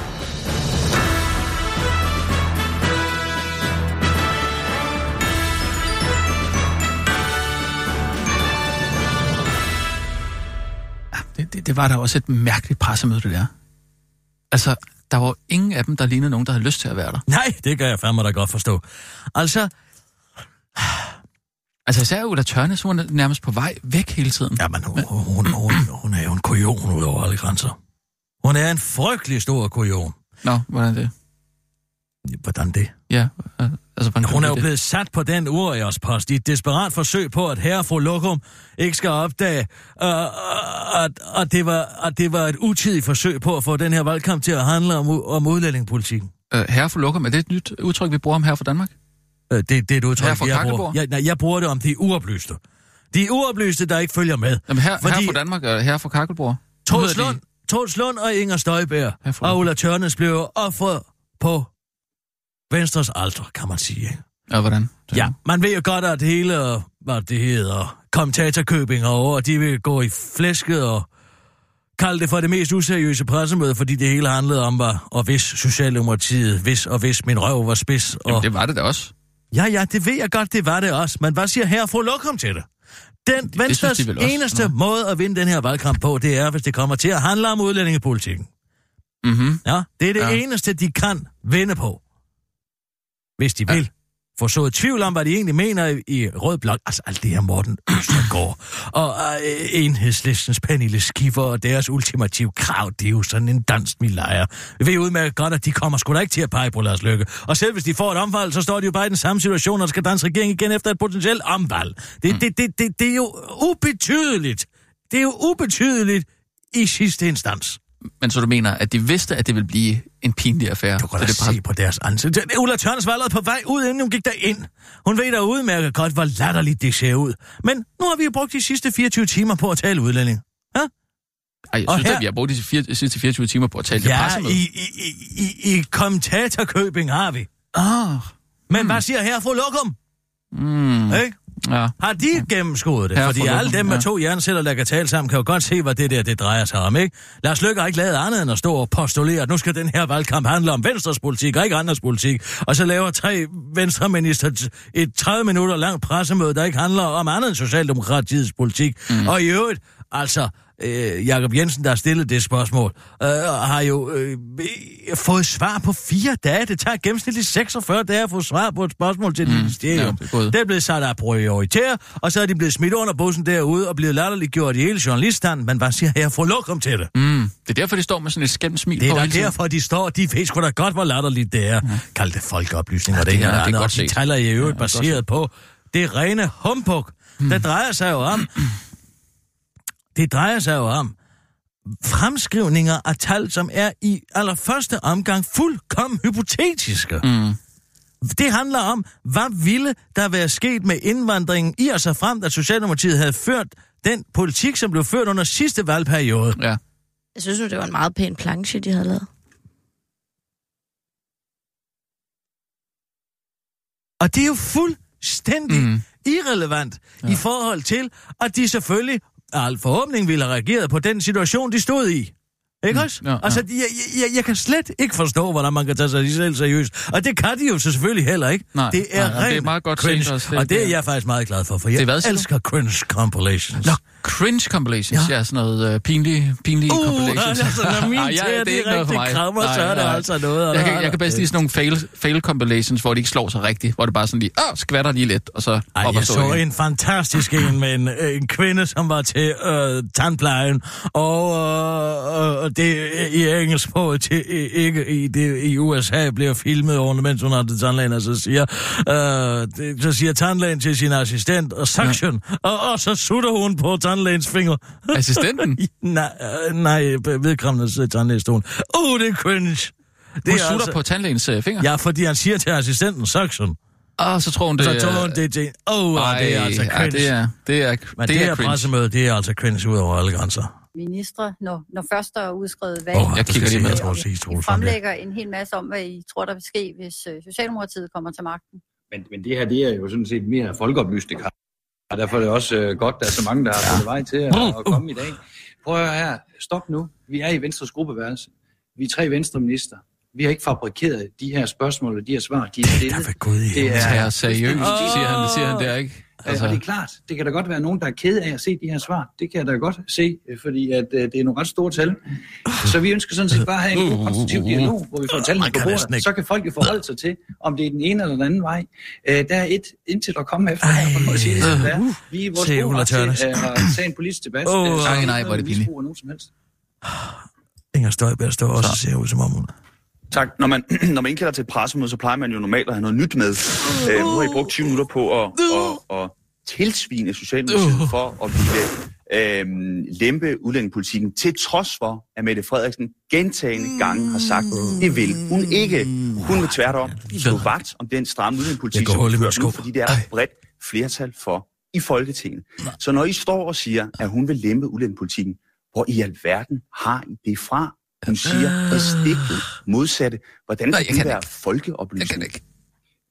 Ah, det, det, det var da også et mærkeligt pressemøde, det der. Altså, der var ingen af dem, der lignede nogen, der havde lyst til at være der. Nej, det kan jeg fandme da godt forstå. Altså, Altså især Ulla Tørnes, hun er nærmest på vej væk hele tiden. jamen, hun, hun, hun, hun er jo en kujon ud over alle grænser. Hun er en frygtelig stor kujon. Nå, hvordan det? Hvordan det? Ja, altså hvordan Hun er jo det? blevet sat på den post i et desperat forsøg på, at herre fru Lokum ikke skal opdage, uh, at, at, det var, at det var et utidigt forsøg på at få den her valgkamp til at handle om, om udlændingepolitikken. Øh, herre for Lokum, er det et nyt udtryk, vi bruger om her for Danmark? Uh, det, det er et udtryk, Herre fra jeg bruger. Jeg, nej, jeg bruger det om de uoplyste. De uoplyste, der ikke følger med. Jamen her, Fordi- her for Danmark og herre for Kakkelborg. Troels Lund, Troels Lund og Inger for- og Ulla Tørnes blev offret på Venstres alter, kan man sige. Ja, hvordan? Ja, man ved jo godt, at hele, hvad det hedder, kommentatorkøbing over, de vil gå i flæsket og kalde det for det mest useriøse pressemøde, fordi det hele handlede om, hvad, og hvis Socialdemokratiet, hvis og hvis min røv var spids. Og... Jamen, det var det da også. Ja, ja, det ved jeg godt, det var det også. Men hvad siger her for Lokum til det? Den det Venstres de eneste Nå. måde at vinde den her valgkamp på, det er, hvis det kommer til at handle om udlændingepolitikken. Mhm. Ja, det er det ja. eneste, de kan vinde på. Hvis de vil. Få så tvivl om, hvad de egentlig mener i, Rød Blok. Altså alt det her Morten Østergaard. og øh, enhedslistens Pernille Skiffer og deres ultimative krav, det er jo sådan en dansk milejr. Vi ved udmærket godt, at de kommer sgu da ikke til at pege på Lars Løkke. Og selv hvis de får et omvalg, så står de jo bare i den samme situation, og skal danse regering igen efter et potentielt omvalg. Det, mm. det, det, det, det er jo ubetydeligt. Det er jo ubetydeligt i sidste instans. Men så du mener, at de vidste, at det ville blive en pinlig affære? Du kan da det se på deres ansigt. Ulla Tørnes var allerede på vej ud, inden hun gik derind. Hun ved da udmærket godt, hvor latterligt det ser ud. Men nu har vi jo brugt de sidste 24 timer på at tale udlænding. Ej, jeg Og synes, her- at vi har brugt de fire, sidste 24 timer på at tale det Ja, i, i, i, i, i kommentatorkøbing har vi. Ah, Men hvad siger her for Lokum? mm, Ikke? Ja. Har de gennemskuet det? Herre Fordi alle dem med ja. to hjerneceller, der kan tale sammen, kan jo godt se, hvad det der det drejer sig om, ikke? Lars Løkke har ikke lavet andet end at stå og postulere, at nu skal den her valgkamp handle om Venstres politik og ikke andres politik. Og så laver tre venstreminister et 30 minutter langt pressemøde, der ikke handler om andet end Socialdemokratiets politik. Mm. Og i øvrigt, altså, øh, Jakob Jensen, der har stillet det spørgsmål, øh, har jo øh, fået svar på fire dage. Det tager gennemsnitligt 46 dage at få svar på et spørgsmål til et Mm, ministerium. ja, det er. Det er blevet sat af prioritær, og så er de blevet smidt under bussen derude og blevet latterligt gjort i hele journaliststanden. Men hvad siger her for lokum til det? Mm, det er derfor, de står med sådan et skæmt smil Det er på hele derfor, de står, de ved sgu da godt, hvor latterligt det er. Ja. Kald det folkeoplysning, ja, og det, det det er- her det er godt og de set. taler i øvrigt Ja, er baseret på det rene humbug. Mm. Det drejer sig jo om, det drejer sig jo om fremskrivninger af tal, som er i allerførste omgang fuldkommen hypotetiske. Mm. Det handler om, hvad ville der være sket med indvandringen i og så frem, at Socialdemokratiet havde ført den politik, som blev ført under sidste valgperiode. Ja. Jeg synes jo, det var en meget pæn planche, de havde lavet. Og det er jo fuldstændig mm. Mm. irrelevant ja. i forhold til, at de selvfølgelig al forhåbning ville have reageret på den situation, de stod i. Ikke Mm, også? ja, ja. Altså, jeg, jeg, jeg kan slet ikke forstå, hvordan man kan tage sig selv seriøst. Og det kan de jo selvfølgelig heller ikke. Nej, det er nej, og det er rent meget godt cringe, også. Det- og det er det- jeg faktisk meget glad for, for Det jeg hvad, siger du? elsker cringe compilations. Nå, Cringe compilations, ja, ja sådan noget uh, pinlige, pinlige Uh, compilations. altså, når Nej, ja, tæer, det er de ikke noget for rigtig mig. krammer, så er det altså noget, Jeg kan, jeg kan bedst lide sådan nogle fail, fail compilations, hvor de ikke slår sig rigtigt, hvor det bare sådan lige, åh, skvatter lige lidt, og så Ej, op og jeg stå så igen. en fantastisk en med en, øh, en kvinde, som var til øh, tandplejen, og øh, øh, det i engelsk på, til, ikke i, det, i USA bliver filmet over, mens hun har det tandlægen, og så siger, øh, det, så siger tandlægen til sin assistent, og suction, ja. og, og så sutter hun på tandlægens finger. Assistenten? nej, øh, nej, vedkommende sidder i tandlægestolen. Uh, det er cringe. Det Hun er sutter altså... på tandlægens uh, finger? Ja, fordi han siger til assistenten, suction. Og så tror hun, det Så er... tog hun det til, åh, oh, Ej, det er altså ej, cringe. det er, det er, Men det det, er her cringe. pressemøde, det er altså cringe ud over alle grænser. ministre, når, når først der er udskrevet valg. Åh, Jeg kigger lige med. jeg tror, I Troels fremlægger en hel masse om, hvad I tror, der vil ske, hvis øh, Socialdemokratiet kommer til magten. Men, men det her, det er jo sådan set mere folkeoplysning. Og derfor er det også øh, godt, der er så mange, der har fundet vej til at, at komme i dag. Prøv at høre her. Stop nu. Vi er i Venstres gruppeværelse. Vi er tre venstreminister. Vi har ikke fabrikeret de her spørgsmål og de her svar, de er stillet. for gud i Det er- seriøst, siger han, det siger han der, ikke? Altså. Og det er klart, det kan da godt være nogen, der er kede af at se de her svar. Det kan jeg da godt se, øh, fordi at, øh, det er nogle ret store tal. Så vi ønsker sådan set bare at have en god konstruktiv dialog, hvor vi får tallene på bordet. Så kan folk jo forholde sig til, om det er den ene eller den anden vej. Øh, der er et indtil at komme efter her, for at sige det som det er. Vi er vores gode til øh, at tage en politisk debat. Åh, Øh, nej, nej, hvor er det pinligt. nogen som helst. Inger Støjberg står også og ser ud som om hun... Tak. Når man, når man indkalder til et pressemøde, så plejer man jo normalt at have noget nyt med. Øh, nu har I brugt 20 minutter på at, at, at tilsvine Socialdemokratiet for at ville øh, lempe udlændingepolitikken, til trods for, at Mette Frederiksen gentagende gange har sagt, det vil hun ikke. Hun vil tværtom stå vagt om den stramme udlændingepolitik, som hun nu, fordi det er et bredt flertal for i Folketinget. Så når I står og siger, at hun vil lempe udlændingepolitikken, hvor i alverden har I det fra? Hun siger det stikket modsatte. Hvordan Nej, kan det kan være ikke. folkeoplysning? Jeg kan ikke.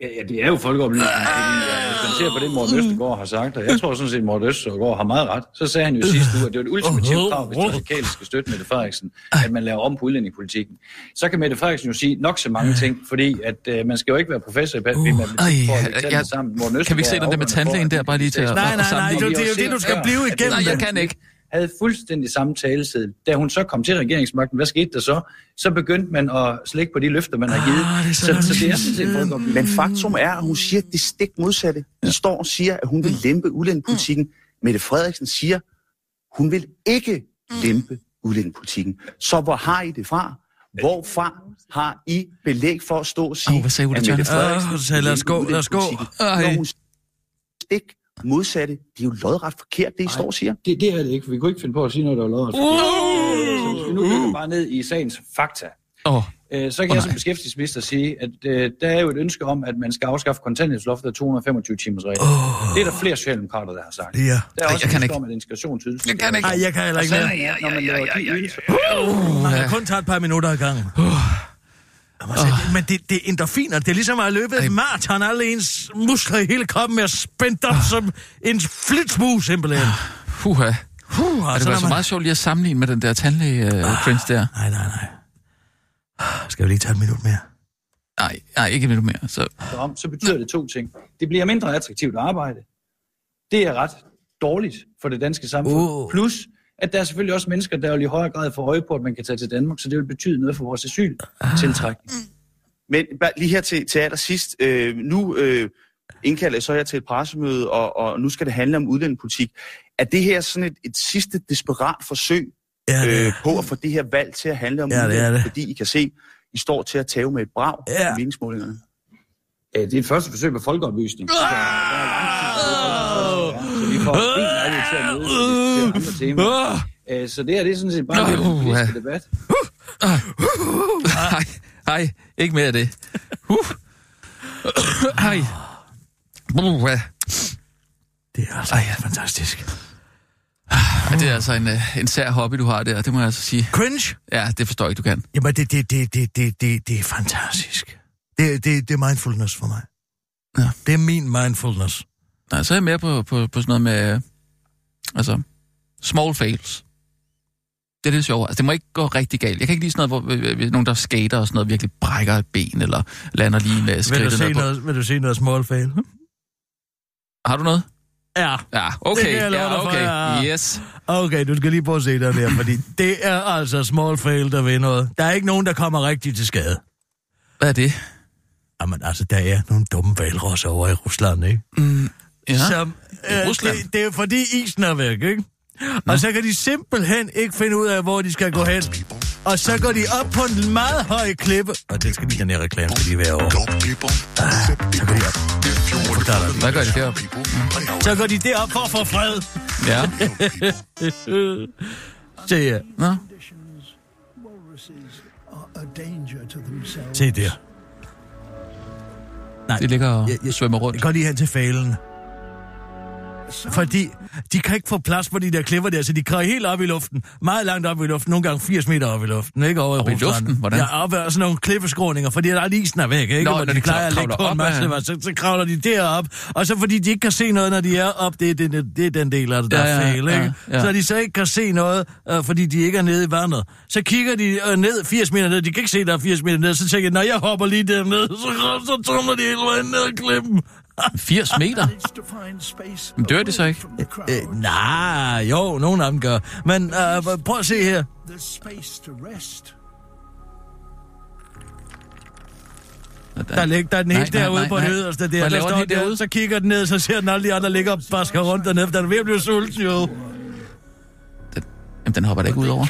Ja, ja, det er jo folkeoplysning, fordi øh, man ser på det, Morten Østergaard har sagt, og jeg tror sådan set, at Morten Østergaard har meget ret, så sagde han jo sidste uge, at det var et ultimativt krav, hvis de radikale skal støtte Mette Frederiksen, at man laver om på udlændingepolitikken. Så kan Mette Frederiksen jo sige nok så mange ting, fordi at øh, man skal jo ikke være professor i uh, matematik for at lægge tallene sammen. Morten Kan vi ikke se den der med er tandlægen der, bare lige til at- Nej, nej, nej, det er jo det, du skal blive igennem. Nej, jeg kan ikke. Havde fuldstændig samme taleseddel. Da hun så kom til regeringsmagten, hvad skete der så? Så begyndte man at slække på de løfter, man har givet. Ah, det så, sådan så, det er sådan set folkeoplysning. Men faktum er, at hun siger det stik modsatte. De står og siger, at hun vil lempe udlændingepolitikken. Mette Frederiksen siger, hun vil ikke lempe udlændingepolitikken. Så hvor har I det fra? Hvorfra har I belæg for at stå og sige, Åh, hvad sagde Ulla at Mette? Frederiksen så sagde, lad os gå, lad os gå. Når hun stik modsatte, det er jo lodret forkert, det I står og siger. Det, det er det ikke. Vi kunne ikke finde på at sige noget, der var lodret. Så hvis vi nu dykker bare ned i sagens fakta, Åh, øh, så kan Åh, jeg som nej. beskæftigelsesminister sige, at øh, der er jo et ønske om, at man skal afskaffe kontanthjælpsloftet af 225 timers regel. Det er der flere socialdemokrater, der har sagt. Ja. Der er Ej, også jeg kan et ønske ikke. om, at integrationsydelsen... Jeg kan ikke. Ej, jeg kan heller ikke Og så, mere. når man laver de ydelser... Man kan kun tage et par minutter i gangen. Altså, Men det, det er endorfiner. Det er ligesom at løbe et maraton. Alle ens muskler i hele kroppen er spændt op som en flitsmus, simpelthen. puha. Puh, Og det altså, var når så man- meget sjovt lige at sammenligne med den der tandlæge uh, cringe der. Nej, nej, nej. Skal vi lige tage et minut mere? Nej, nej, ikke et minut mere. Så, om, så betyder det to ting. Det bliver mindre attraktivt at arbejde. Det er ret dårligt for det danske samfund. Uh. Plus, at der er selvfølgelig også mennesker, der vil i højere grad få øje på, at man kan tage til Danmark, så det vil betyde noget for vores asyltiltrækning. Men bare lige her til, til allersidst. Øh, nu øh, indkalder jeg så her til et pressemøde, og, og nu skal det handle om udlændingepolitik. Er det her sådan et, et sidste desperat forsøg Ja, det øh, på at få det her valg til at handle om Ja, det det. Fordi I kan se, I står til at tage med et brag Ja. i meningsmålingerne. Ja, det er et første forsøg på folkeoplysning. Så, der er lang tid, så vi får til at til andre temaer. Øh, Så det her, det er sådan set bare en Uh, politisk ja. debat. nej, nej, ikke mere af det. Uh. Ej. Puha. Det er altså fantastisk. Ej, det er altså en, øh, en sær hobby, du har der, det må jeg altså sige. Cringe? Ja, det forstår jeg ikke, du kan. Jamen, det, det, det, det, det, det, det er fantastisk. Det, det, det er mindfulness for mig. Ja. Det er min mindfulness. Nej, så er jeg mere på, på, på sådan noget med, øh, altså, small fails. Det er det sjove. Altså, det må ikke gå rigtig galt. Jeg kan ikke lide sådan noget, hvor øh, øh, nogen, der skater og sådan noget, virkelig brækker et ben, eller lander lige med Vil du, skridtet se på. noget, vil du se noget small fail? Har du noget? Ja, Det okay. dig Ja, for, okay. ja. Yes. Okay, du skal lige prøve at se den der, fordi det er altså small fail, der vil noget. Der er ikke nogen, der kommer rigtig til skade. Hvad er det? Jamen altså, der er nogle dumme valrosser over i Rusland, ikke? Ja. Som, øh, Rusland? Det, det er fordi isen er væk, ikke? Og så kan de simpelthen ikke finde ud af, hvor de skal gå hen. Og så går de op på en meget høj klippe. Og det skal lige den her reklame, fordi de er hver år. Så går de op. Hvad gør de deroppe? Så går de derop for at få fred. Ja. Se her. Nå. Se der. Nej, De ligger og Jeg- jeg- svømmer jeg rundt. går lige hen til fælen. Fordi de kan ikke få plads på de der klipper der, så de kører helt op i luften. Meget langt op i luften, nogle gange 80 meter op i luften, ikke over Op i luften? Hvordan? Ja, op ad sådan nogle klippeskråninger, fordi der er isen er væk, ikke? Nå, Hvor når de de plejer at ligge på en masse, så, så kravler de derop. Og så fordi de ikke kan se noget, når de er op, det er, det, det er den del af det, der Ja, er ja, fejl, ja, ikke? ja. Så de så ikke kan se noget, øh, fordi de ikke er nede i vandet. Så kigger de øh, ned 80 meter ned, de kan ikke se, der er 80 meter ned, så tænker jeg, når jeg hopper lige derned, så, så tumler de hele vejen ned ad klippen. 80 meter? Men dør de så ikke? Øh, nej, jo, nogle af dem gør. Men øh, prøv at se her. Der, ligger, der er den helt Nej, nej, derude nej, på det nej. yderste der. Der den står helt der, derude? så kigger den ned, så ser den alle de andre ligger og basker rundt dernede. for Den er ved at blive sulten, jo. Jamen, den hopper da ikke ud over.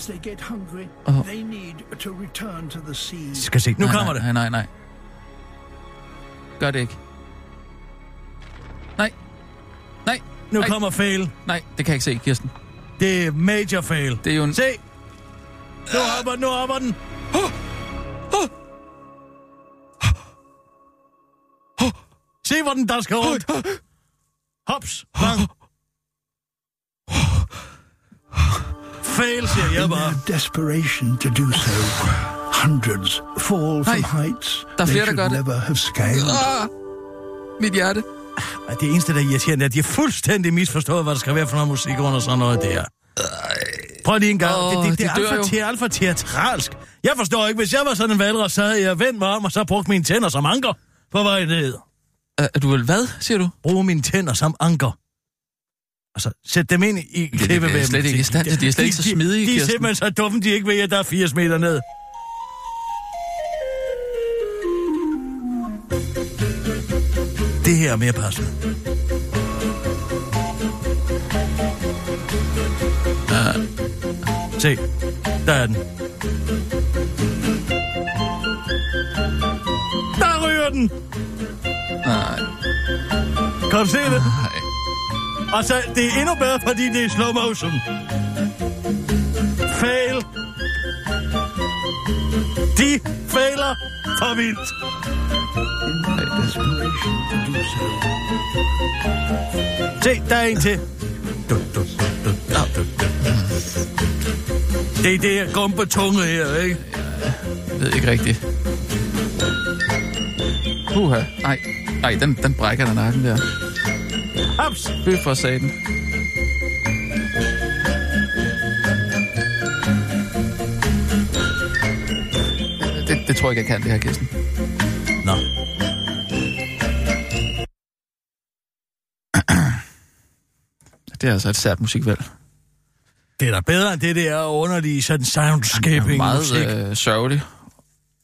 As they get hungry, Oh. they need to return to the sea. Skal se, nu nej, kommer nej, det. Nej, nej, nej. Gør det ikke. Nej. Nej. Nu nej. kommer fail. Nej, det kan jeg ikke se, Kirsten. Det er major fail. Det er jo en... Se. Nu hopper den, nu hopper den. Se, hvor den der skal rundt. Hops. Bang. Fail, siger jeg In bare. their desperation to do so, hundreds fall from Nej, heights der er flere, der should gør det. never have scaled. Ah, mit hjerte. Det eneste, der er irriterende, er, at de har fuldstændig misforstået, hvad der skal være for noget musik under sådan noget der. Prøv lige en gang. Åh, det, det, det, de er alt for, te- alt for teatralsk. Jeg forstår ikke, hvis jeg var sådan en valgret, så havde jeg vendt mig om, og så brugt mine tænder som anker på vej ned. Er du vel hvad, siger du? Bruge mine tænder som anker. Altså, sæt dem ind i det er klippevæmmen. slet ikke i stand til. De er slet ikke så smidige, De, de er simpelthen så dumme, de ikke ved, at der er 80 meter ned. Det her er mere passende. Se, der er den. Der ryger den! Nej, Kan du se det? nej. Og så, det er endnu bedre, fordi det er slow motion. Fail. De fejler for vildt. Se, der er en til. Du. Det er det her gumpetunge her, ikke? Jeg ved ikke rigtigt. Puha. Nej, nej, den, den brækker der nakken der. Haps! Bøf for saten. Det, det tror jeg ikke, jeg kan, det her, Kirsten. Nå. Det er altså et sært musikvalg. Det er da bedre end det der underlige sådan soundscaping meget musik. øh, sørgelig.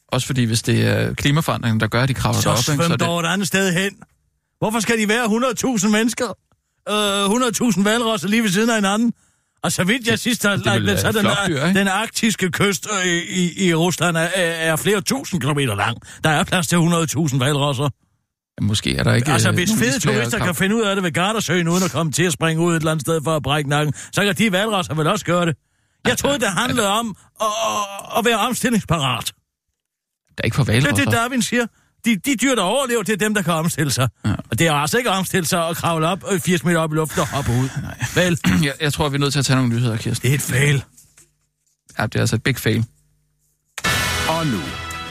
Også fordi, hvis det er klimaforandringen, der gør, at de kravler Så ikke, svøm så er det, dog et andet sted hen. Hvorfor skal de være 100.000 mennesker? Øh, 100.000 valrosser lige ved siden af hinanden? Og så vidt jeg sidst har lagt, så den, flokdyr, den arktiske kyst øh, i, i Rusland er, er er flere tusind kilometer lang. Der er plads til 100.000 valrosser. måske er der ikke... Altså, øh, hvis fede turister kan finde ud af det ved Gardasøen, uden at komme til at springe ud et eller andet sted for at brække nakken, så kan de valrosser vel også gøre det. Jeg troede, det handlede om at, at- være omstillingsparat. Der er ikke for Det er valrosser. det, Darwin siger. De, de dyr, der overlever, det er dem, der kan omstille sig. Ja. Og det er altså ikke at omstille sig og kravle op øh, 80 meter op i luften og hoppe ud. Nej. Vel, Jeg, jeg tror, vi er nødt til at tage nogle nyheder, Kirsten. det er et fail. Ja, det er altså et big fail. Og nu,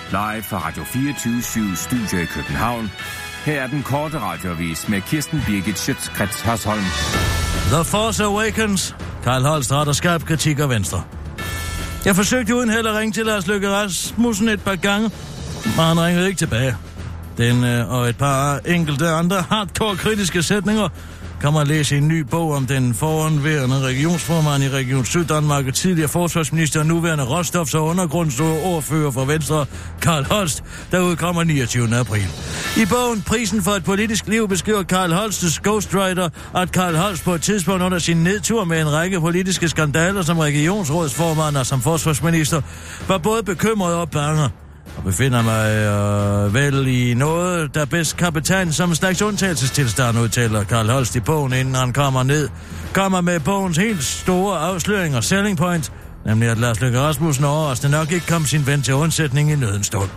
live fra Radio 24 Studio i København. Her er den korte radiovis med Kirsten Birgit Schøtzgrads Hasholm. The Force Awakens. Karl Holst retter skarp kritik af Venstre. Jeg forsøgte uden held at ringe til Lars Løkke Rasmussen et par gange, men han ringede ikke tilbage. Den øh, og et par enkelte andre hardcore kritiske sætninger kan man læse i en ny bog om den foranværende regionsformand i Region Syddanmark og tidligere forsvarsminister og nuværende råstofs- og undergrundsordfører for Venstre, Karl Holst, der udkommer 29. april. I bogen Prisen for et politisk liv beskriver Karl Holstes ghostwriter, at Karl Holst på et tidspunkt under sin nedtur med en række politiske skandaler som regionsrådsformand og som forsvarsminister, var både bekymret og bange og befinder mig øh, vel i noget, der bedst kan betegnes som en slags undtagelsestilstand, udtaler Karl Holst i bogen, inden han kommer ned. Kommer med bogens helt store afsløring og selling point, nemlig at Lars Løkke Rasmussen overraskende nok ikke kom sin ven til undsætning i nødens stund.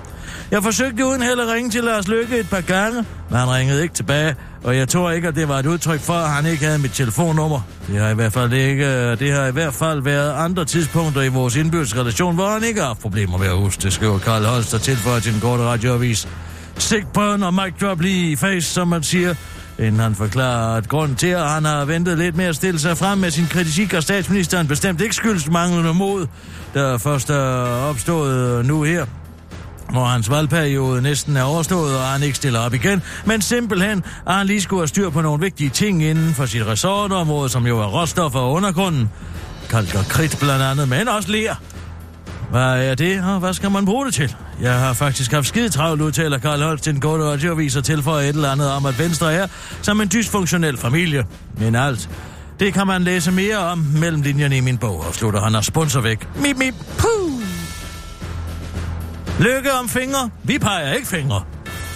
Jeg forsøgte uden held at ringe til Lars Lykke et par gange, men han ringede ikke tilbage, og jeg tror ikke, at det var et udtryk for, at han ikke havde mit telefonnummer. Det har i hvert fald ikke, det har i hvert fald været andre tidspunkter i vores indbyrdes relation, hvor han ikke har haft problemer med at huske, det skriver Karl Holst, der tilføjer til den korte radioavis. Stik og mic drop lige i face, som man siger, inden han forklarer, at grunden til, at han har ventet lidt med at stille sig frem med sin kritik af statsministeren, bestemt ikke skyldes manglende mod, der først er opstået nu her hvor hans valgperiode næsten er overstået, og han ikke stiller op igen, men simpelthen, at han lige skulle have styr på nogle vigtige ting inden for sit resortområde, som jo er råstoffer og undergrunden. Kalk og kridt blandt andet, men også ler. Hvad er det, og hvad skal man bruge det til? Jeg har faktisk haft skide travlt, udtaler Karl Holst til en god radioavis og tilføjer et eller andet om, at Venstre er som en dysfunktionel familie. Men alt, det kan man læse mere om mellem linjerne i min bog, og slutter han og sponsor væk. Mip, mip, puh! Lykke om fingre. Vi peger ikke fingre.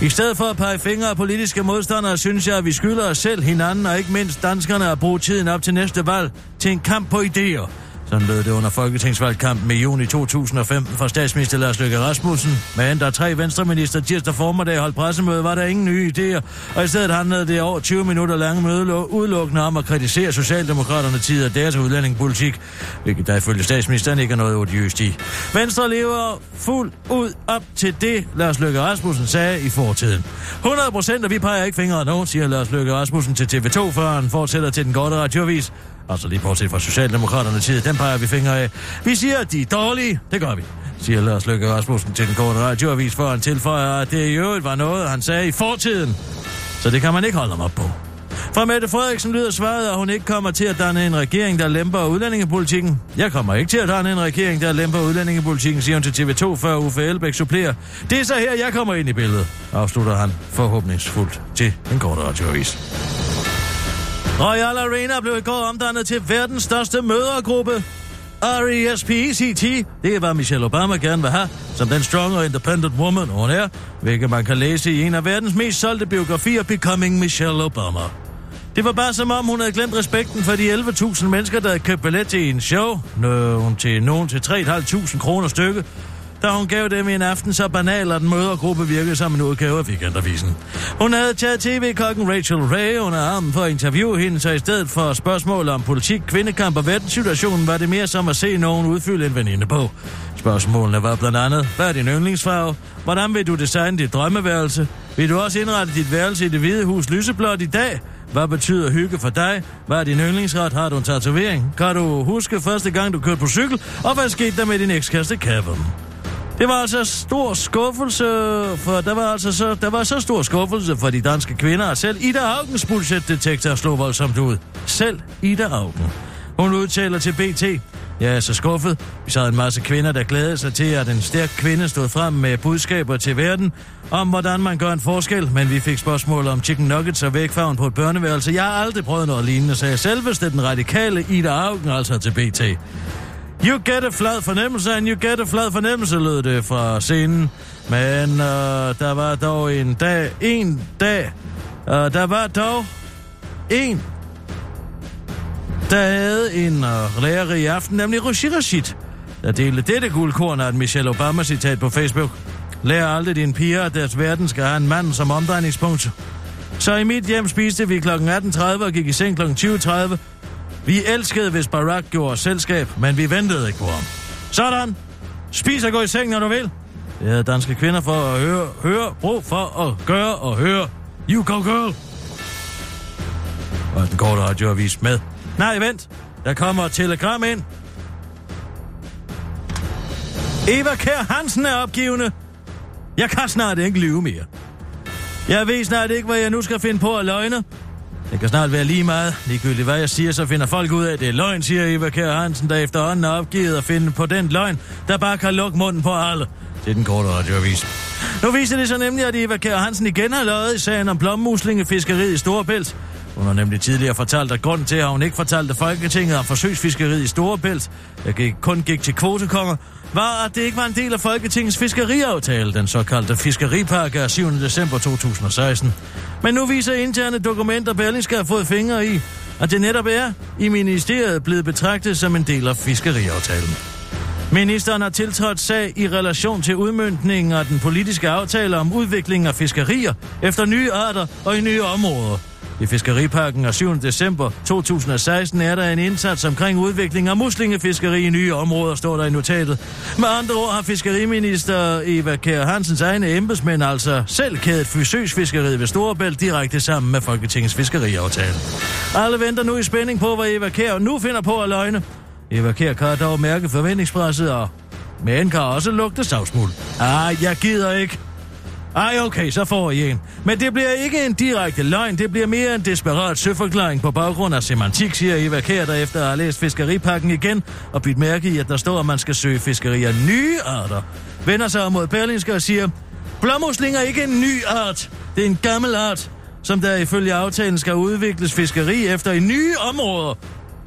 I stedet for at pege fingre af politiske modstandere, synes jeg, at vi skylder os selv, hinanden og ikke mindst danskerne at bruge tiden op til næste valg til en kamp på idéer. Sådan lød det under folketingsvalgkampen i juni 2015 fra statsminister Lars Løkke Rasmussen. Men da tre venstreminister tirsdag formiddag holdt pressemøde, var der ingen nye idéer, og i stedet handlede det over 20 minutter lange møde udelukkende om at kritisere Socialdemokraterne tid og deres udlændingepolitik, hvilket der ifølge statsministeren ikke er noget odiøst i. Venstre lever fuldt ud op til det, Lars Løkke Rasmussen sagde i fortiden. 100 procent, og vi peger ikke fingre nu, siger Lars Løkke Rasmussen til TV2, før han fortsætter til den gode radiovis. Altså lige bortset fra Socialdemokraterne tid, den peger vi fingre af. Vi siger, at de er dårlige. Det gør vi, siger Lars Løkke Rasmussen til den korte radioavis, for han tilføjer, at det i øvrigt var noget, han sagde i fortiden. Så det kan man ikke holde ham op på. Fra Mette Frederiksen lyder svaret, at hun ikke kommer til at danne en regering, der lemper udlændingepolitikken. Jeg kommer ikke til at danne en regering, der lemper udlændingepolitikken, siger hun til TV2, før Uffe Elbæk supplerer. Det er så her, jeg kommer ind i billedet, afslutter han forhåbningsfuldt til en kort radioavis. Royal Arena blev i går omdannet til verdens største mødergruppe. R.E.S.P.E.C.T. Det er, hvad Michelle Obama gerne vil have, som den strong og independent woman, hun er, hvilket man kan læse i en af verdens mest solgte biografier, Becoming Michelle Obama. Det var bare som om, hun havde glemt respekten for de 11.000 mennesker, der havde købt billet til en show, nogen til nogen til 3.500 kroner stykke, da hun gav dem en aften så banal, at den mødergruppe virkede som en udgave af weekendavisen. Hun havde taget tv-kokken Rachel Ray under armen for at interviewe hende, så i stedet for spørgsmål om politik, kvindekamp og verdenssituationen, var det mere som at se nogen udfylde en veninde på. Spørgsmålene var blandt andet, hvad er din yndlingsfarve? Hvordan vil du designe dit drømmeværelse? Vil du også indrette dit værelse i det hvide hus lyseblåt i dag? Hvad betyder hygge for dig? Hvad er din yndlingsret? Har du en tatovering? Kan du huske første gang, du kørte på cykel? Og hvad skete der med din ekskæreste Kevin? Det var altså stor skuffelse, for der var altså så, der var så stor skuffelse for de danske kvinder, at selv Ida Augens budgetdetektor slog voldsomt ud. Selv Ida Augen. Hun udtaler til BT, jeg er så skuffet. Vi sad en masse kvinder, der glædede sig til, at en stærk kvinde stod frem med budskaber til verden om, hvordan man gør en forskel, men vi fik spørgsmål om chicken nuggets og vægfarven på et børneværelse. Jeg har aldrig prøvet noget lignende, sagde selveste den radikale Ida Augen altså til BT. You get a flad fornemmelse, and you get a flad fornemmelse, lød det fra scenen. Men øh, der var dog en dag, en dag, øh, der var dog en, der havde en øh, uh, lærerig aften, nemlig Rashid Rashid, der delte dette guldkorn af et Michelle Obama-citat på Facebook. Lær aldrig dine piger, at deres verden skal have en mand som omdrejningspunkt. Så i mit hjem spiste vi kl. 18.30 og gik i seng kl. 20.30, vi elskede, hvis Barack gjorde selskab, men vi ventede ikke på ham. Sådan. Spis og gå i seng, når du vil. Det havde danske kvinder for at høre, høre, brug for at gøre og høre. You go girl. Og den korte radioavis med. Nej, vent. Der kommer et telegram ind. Eva Kær Hansen er opgivende. Jeg kan snart ikke lyve mere. Jeg ved snart ikke, hvad jeg nu skal finde på at løgne. Det kan snart være lige meget. Ligegyldigt hvad jeg siger, så finder folk ud af, at det er løgn, siger Eva Kjær Hansen, der efterhånden er opgivet at finde på den løgn, der bare kan lukke munden på alle. Det er den korte radioavis. Nu viser det sig nemlig, at Eva Kjær Hansen igen har løjet i sagen om blommuslingefiskeriet i Storebælt. Hun har nemlig tidligere fortalt, at grunden til, at hun ikke fortalte Folketinget om forsøgsfiskeriet i Storebælt, der gik, kun gik til kvotekonger, var, at det ikke var en del af Folketingets fiskeriaftale, den såkaldte fiskeripakke af 7. december 2016. Men nu viser interne dokumenter, Berlingske har fået fingre i, at det netop er i ministeriet blevet betragtet som en del af fiskeriaftalen. Ministeren har tiltrådt sag i relation til udmyndningen af den politiske aftale om udvikling af fiskerier efter nye arter og i nye områder. I Fiskeriparken af 7. december 2016 er der en indsats omkring udvikling af muslingefiskeri i nye områder, står der i notatet. Med andre ord har fiskeriminister Eva Kjær Hansens egne embedsmænd altså selv kædet fysøsfiskeriet ved Storebælt direkte sammen med Folketingets fiskeriaftale. Alle venter nu i spænding på, hvad Eva Kjær nu finder på at løgne. Eva Kjær kan dog mærke forventningspresset og men kan også lugte savsmuld. Ah, jeg gider ikke. Ej, okay, så får I en. Men det bliver ikke en direkte løgn, det bliver mere en desperat søforklaring på baggrund af semantik, siger Eva Kær, der efter at have læst fiskeripakken igen og bidt mærke i, at der står, at man skal søge fiskeri af nye arter. Vender sig mod Berlingske og siger, blåmusling er ikke en ny art, det er en gammel art, som der ifølge aftalen skal udvikles fiskeri efter i nye områder,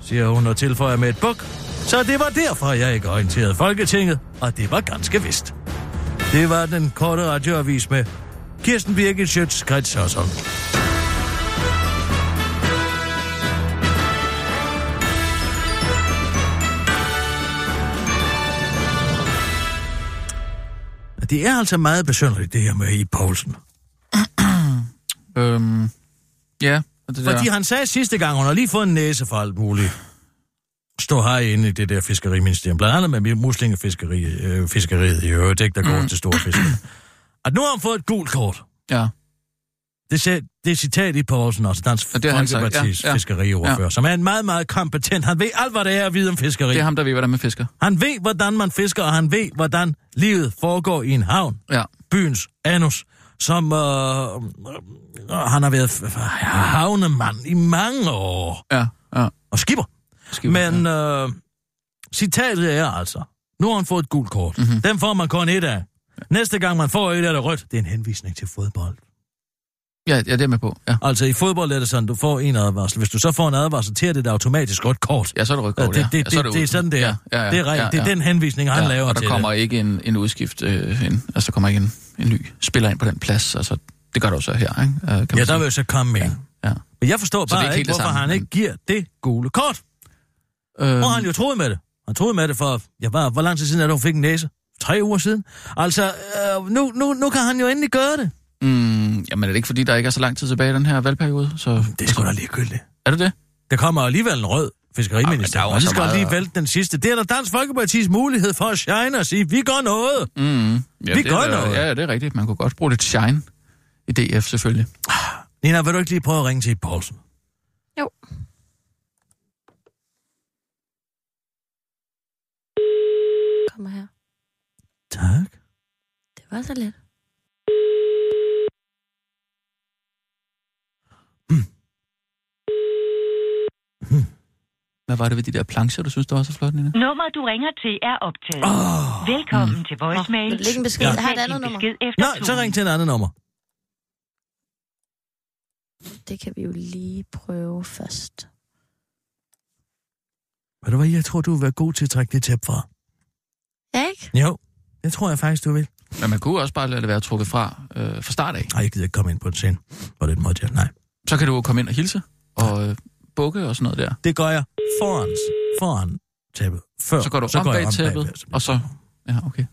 siger hun og tilføjer med et buk. Så det var derfor, jeg ikke orienterede Folketinget, og det var ganske vist. Det var den korte radioavis med Kirsten Birgit Schøtz, Krets Hørsholm. Det er altså meget besynderligt, det her med I Poulsen. Øhm, ja. og Det der. Fordi han sagde sidste gang, hun har lige fået en næse for alt muligt. Stå herinde i det der fiskeriministerium. Blandt andet med muslingefiskeri, øh, fiskeriet i øvrigt, ikke, der går mm. til store fiskere. At nu har han fået et gult kort. Ja. Det, ser, det er citat i Poulsen også, Dansk Og Folkepartis ja, ja. fiskeriordfører, Ja. som er en meget, meget kompetent. Han ved alt, hvad det er at vide om fiskeri. Det er ham, der ved, hvordan man fisker. Han ved, hvordan man fisker, og han ved, hvordan livet foregår i en havn. Ja. Byens anus, som øh, øh, han har været havnemand i mange år. Ja, ja. Og skipper. Men øh, citatet er altså, nu har han fået et gult kort. Mhm. Mm-hmm. Den får man kun et af. Næste gang man får et af det rødt, det er en henvisning til fodbold. Ja, ja, det er med på. Ja, Altså i fodbold er det sådan, du får en advarsel. Hvis du så får en advarsel, til er det automatisk rødt kort. ja så er det rødt Ja, kort, det, ja. det, ja, det, så det, det er sådan, det er. Ja, ja, ja, det er, rigtigt. ja, det er ja. den henvisning, han ja, laver og der til kommer det. ikke en, en udskift, øh, en, altså der kommer ikke en, en ny spiller ind på den plads. Altså, det gør der jo så her, ikke? Øh, kan Ja, der vil jo så komme en. Ja. Men jeg forstår Så det er bare ikke ikke, det hvorfor han ikke giver det gule kort. Øhm, Hvor har han jo troet med det. Han troede med det for, ja, var, hvor lang tid siden er det, hun fik en næse? Tre uger siden? Altså, øh, nu, nu, nu kan han jo endelig gøre det. Mm, jamen er det ikke, fordi der ikke er så lang tid tilbage i den her valgperiode? Så, Det er sgu da ligegyldigt. Er det det? Der kommer alligevel en rød fiskeriminister, er jo og så skal meget- lige vælte den sidste. Det er der Dansk Folkepartis mulighed for at shine og sige, vi gør noget. Mm, ja, Vi det gør er, noget. Ja, det er rigtigt. Man kunne godt bruge lidt shine i DF, selvfølgelig. Nina, vil du ikke lige prøve at ringe til Poulsen? Jo. Kom her. Tak. Det var så let. Hvad var det ved de der plancher, du synes, der var så flot, Nina? Nummer, du ringer til, er optaget. Oh. Velkommen til voicemail. Du lægge en besked? Ja. Har et andet nummer. Besked efter Nej, så ring til et andet nummer. Det kan vi jo lige prøve først. Ved du hvad, jeg tror, du vil være god til at trække det tæp fra. Ja, ikke? Jo, det tror jeg faktisk, du vil. Men man kunne også bare lade det være trukket fra øh, fra start af. Nej, jeg gider ikke komme ind på en scene på den måde, ja. Nej. Så kan du jo komme ind og hilse og øh, bukke og sådan noget der. Det gør jeg foran, foran tæppet. Før, Så går du så om bag tæppet, bagved. og så... Ja, okay.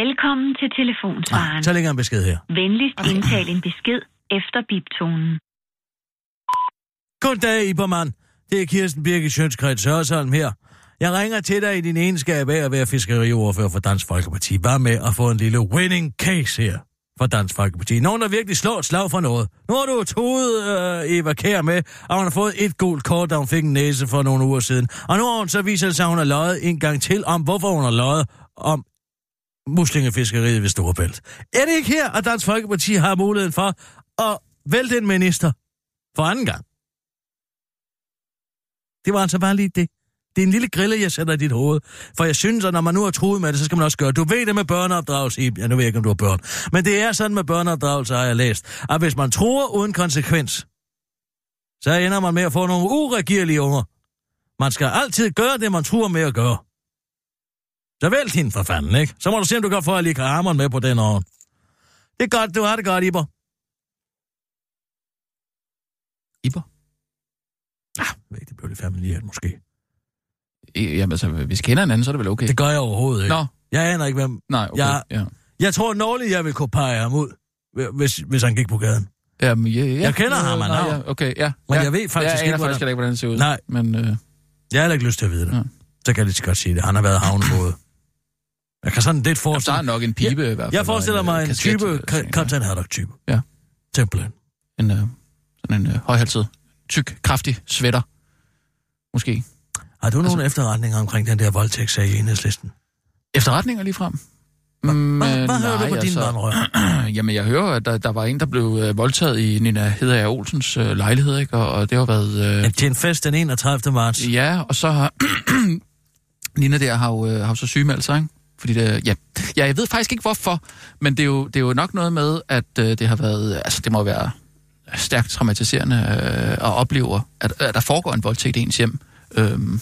Velkommen til telefonsvaren. Ah, så lægger en besked her. Venligst indtal en besked efter biptonen. Goddag, Ibermann. Det er Kirsten Birgit Sjønskreds Hørsholm her. Jeg ringer til dig i din egenskab af at være fiskeriordfører for Dansk Folkeparti. Bare med at få en lille winning case her for Dansk Folkeparti. Nogen, der virkelig slår et slag for noget. Nu har du toget øh, Eva Kær med, og hun har fået et gult kort, da hun fik en næse for nogle uger siden. Og nu har hun så vist sig, at hun har løjet en gang til om, hvorfor hun har løjet om muslingefiskeriet ved Storebælt. Er det ikke her, at Dansk Folkeparti har muligheden for at vælte en minister for anden gang? Det var altså bare lige det. Det er en lille grille, jeg sætter i dit hoved. For jeg synes, at når man nu har troet med det, så skal man også gøre. Du ved det med børneopdragelse. Ja, nu ved jeg ikke, om du har børn. Men det er sådan med børneopdragelse, har jeg læst. At hvis man tror uden konsekvens, så ender man med at få nogle uregerlige unger. Man skal altid gøre det, man tror med at gøre. Så vælg hende for fanden, ikke? Så må du se, om du kan få Alika Harmon med på den år. Det er godt, du har det godt, Iber. Iber? Ah, ved det blev lidt familiært måske. Jamen altså, hvis vi kender hinanden, så er det vel okay? Det gør jeg overhovedet ikke. Nå, Jeg aner ikke, hvem... nej, okay. Jeg- Ja. Jeg tror, Nåle, jeg vil kunne pege ham ud, hvis, hvis han gik på gaden. Jamen, ja, ja. Jeg kender ham, Øh, han nej, har. ja, Okay, ja. Men ja. jeg ved faktisk jeg ikke, hvordan- faktisk ikke, hvordan det ser ud. Nej. Men, øh, Jeg har heller ikke lyst til at vide det. Ja. Så kan jeg lige så godt sige det. Han har været havnebåde. Jeg kan sådan lidt jamen, der forestille er nok en pibe i hvert fald. Jeg forestiller og mig øh, en kasket, type, øh, ting, ja. content haddock type. Ja. Simpelthen. En, øh, sådan en øh, højhalset, tyk, kraftig sweater. Måske. Har du nogle efterretninger omkring den der voldtægtssag i enhedslisten? Efterretninger lige frem. Mm, Hvad, hvad hører du på din vandrør? Jamen, jeg hører, at der, der var en, der blev øh, voldtaget i Nina Hedager Olsens øh, lejlighed, ikke? Og, og det har været... Øh, Ja, til en fest den 31. marts. Ja, og så har... Nina der har jo, øh, har jo så sygemeldt sig, ikke? Fordi det, ja. ja, jeg ved faktisk ikke hvorfor, men det er jo, det er jo nok noget med, at øh, det har været... Altså, det må være stærkt traumatiserende øh, at opleve, at, at der foregår en voldtægt i ens hjem. Øhm,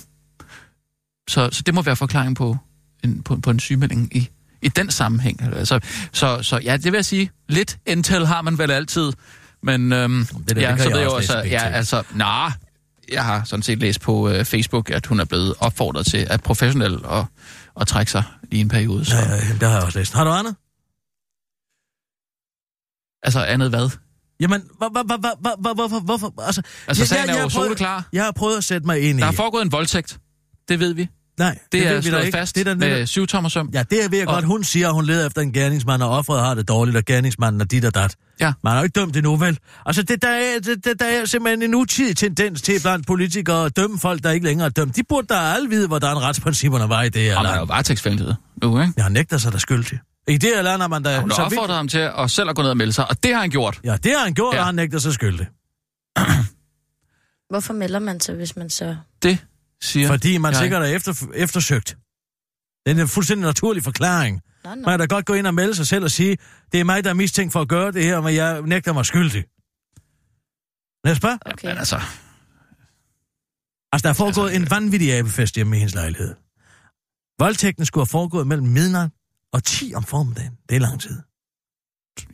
så, så det må være forklaring på en, på, på en sygemelding i, i den sammenhæng. Altså, så, så ja, det vil jeg sige, lidt intel har man vel altid, men øhm, det der, ja, det så jeg ved jeg også ja, altså, nej, jeg har sådan set læst på øh, Facebook, at hun er blevet opfordret til at professionel og, og trække sig i en periode. Så. Ja, ja, det har jeg også læst. Har du andet? Altså andet hvad? Jamen, hvor- hvor- hvor- hvor- hvor- hvor- hvorfor? hvorfor? Altså, Altså, jeg- sagen jeg- er jo soleklar. Jeg har prøvet at sætte mig ind i... Der er foregået en voldtægt. Det ved vi. Nej, Det, ved er slået ikke. fast Det er der med netop- syv tommer søm. Ja, det ved jeg Og- godt. Hun siger, at hun leder efter en gerningsmand, og offeret har det dårligt, og gerningsmanden er dit og dat. Ja. Man har jo ikke dømt endnu, vel? Altså, det, der, er, det, det, der er simpelthen en utidig tendens til blandt politikere at dømme folk, der ikke længere er dømt. De burde da alle vide, hvordan retsprincipperne var i det her Og man er jo land. varetægtsfængslet nu, ikke? Jeg har nægter sig der skyldig. I det her land har man da... Hun så har vidt- ham til at selv at gå ned og melde sig, og det har han gjort. Ja, det har han gjort, Ja. ja. og han nægter sig skyldig. Hvorfor melder man sig, hvis man så... Det siger Fordi man jeg. sikkert er efter, eftersøgt. Det er en fuldstændig naturlig forklaring. Nå, nå. Man kan da godt gå ind og melde sig selv og sige, det er mig, der er mistænkt for at gøre det her, men jeg nægter mig skyldig. Næste Okay. Altså, Altså, der er foregået en vanvittig abefest hjemme i hendes lejlighed. Voldtægten skulle have foregået mellem midnat og 10 om formiddagen. Det er lang tid.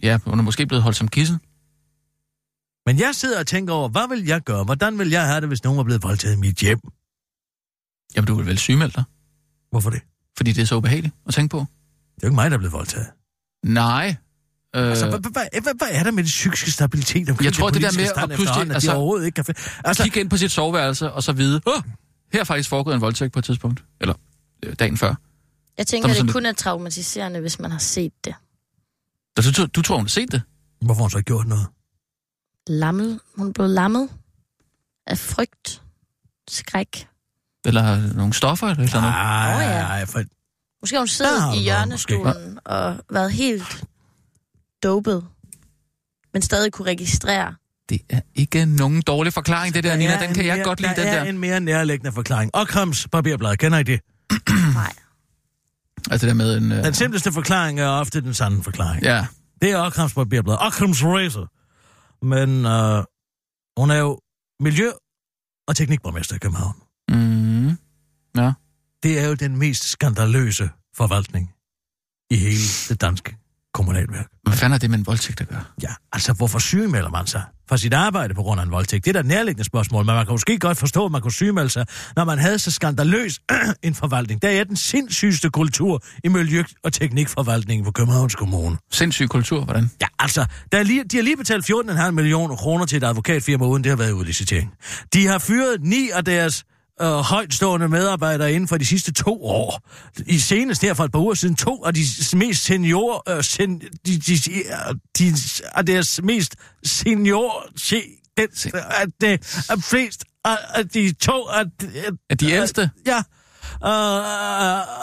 ja, hun er måske blevet holdt som kissen. Men jeg sidder og tænker over, hvad vil jeg gøre? Hvordan vil jeg have det, hvis nogen var blevet voldtaget i mit hjem? Jamen, du vil vel sygemelde dig, Hvorfor det? fordi det er så ubehageligt at tænke på. Det er jo ikke mig, der er blevet voldtaget. Nej. Øh, Altså, hvad, hvad, hvad, er der med det psykiske stabilitet omkring Jeg tror, det der med at pludselig- altså- de overhovedet ikke kan... Altså, kigge ind på sit soveværelse og så vide, åh, her er faktisk foregået en voldtægt på et tidspunkt. Eller øh, dagen før. Jeg tænker, at det kun er traumatiserende, hvis man har set det. Du, du, du tror, hun har set det? hvorfor har hun så ikke gjort noget? Lammet. Hun blev lammet af frygt, skræk. Eller nogle stoffer eller sådan noget? Nej, ja. nej, for Måske har hun Der siddet har i noget, hjørnestolen og været helt dopet, men stadig kunne registrere. Det er ikke nogen dårlig forklaring, det der, Nina. er Den en kan jeg mere, godt lide, der den er der. en mere nærliggende forklaring. Occams barberblad, kender I det? Nej. Altså det der med en... Øh, Den simpleste forklaring er ofte den sande forklaring. ja, Det er Occams barberblad. Occams Racer. Men øh, hun er jo miljø- og teknikborgmester i København. mm, ja. Det er jo den mest skandaløse forvaltning i hele det danske kommunalværk. Hvad fanden er det med en voldtægt at gøre? Ja, altså hvorfor sygemelder man sig fra sit arbejde på grund af en voldtægt? Det er da et nærliggende spørgsmål, men man kan måske godt forstå, at man kunne sygemelde sig, når man havde så skandaløs en forvaltning. Der er den sindssygeste kultur i miljø- og teknikforvaltningen på Københavns Kommune. Sindssyg kultur, hvordan? Ja, altså, der er lige, de har lige betalt 14,5 millioner kroner til et advokatfirma, uden det har været udlicitering. De har fyret ni af deres øh, højtstående medarbejdere inden for de sidste to år. I senest her for et par uger siden, to af de mest senior... Øh, sen, de, de, de, de, deres mest senior... Se, den, at det er flest af, de to... Af, Er de ældste? Ja. Og,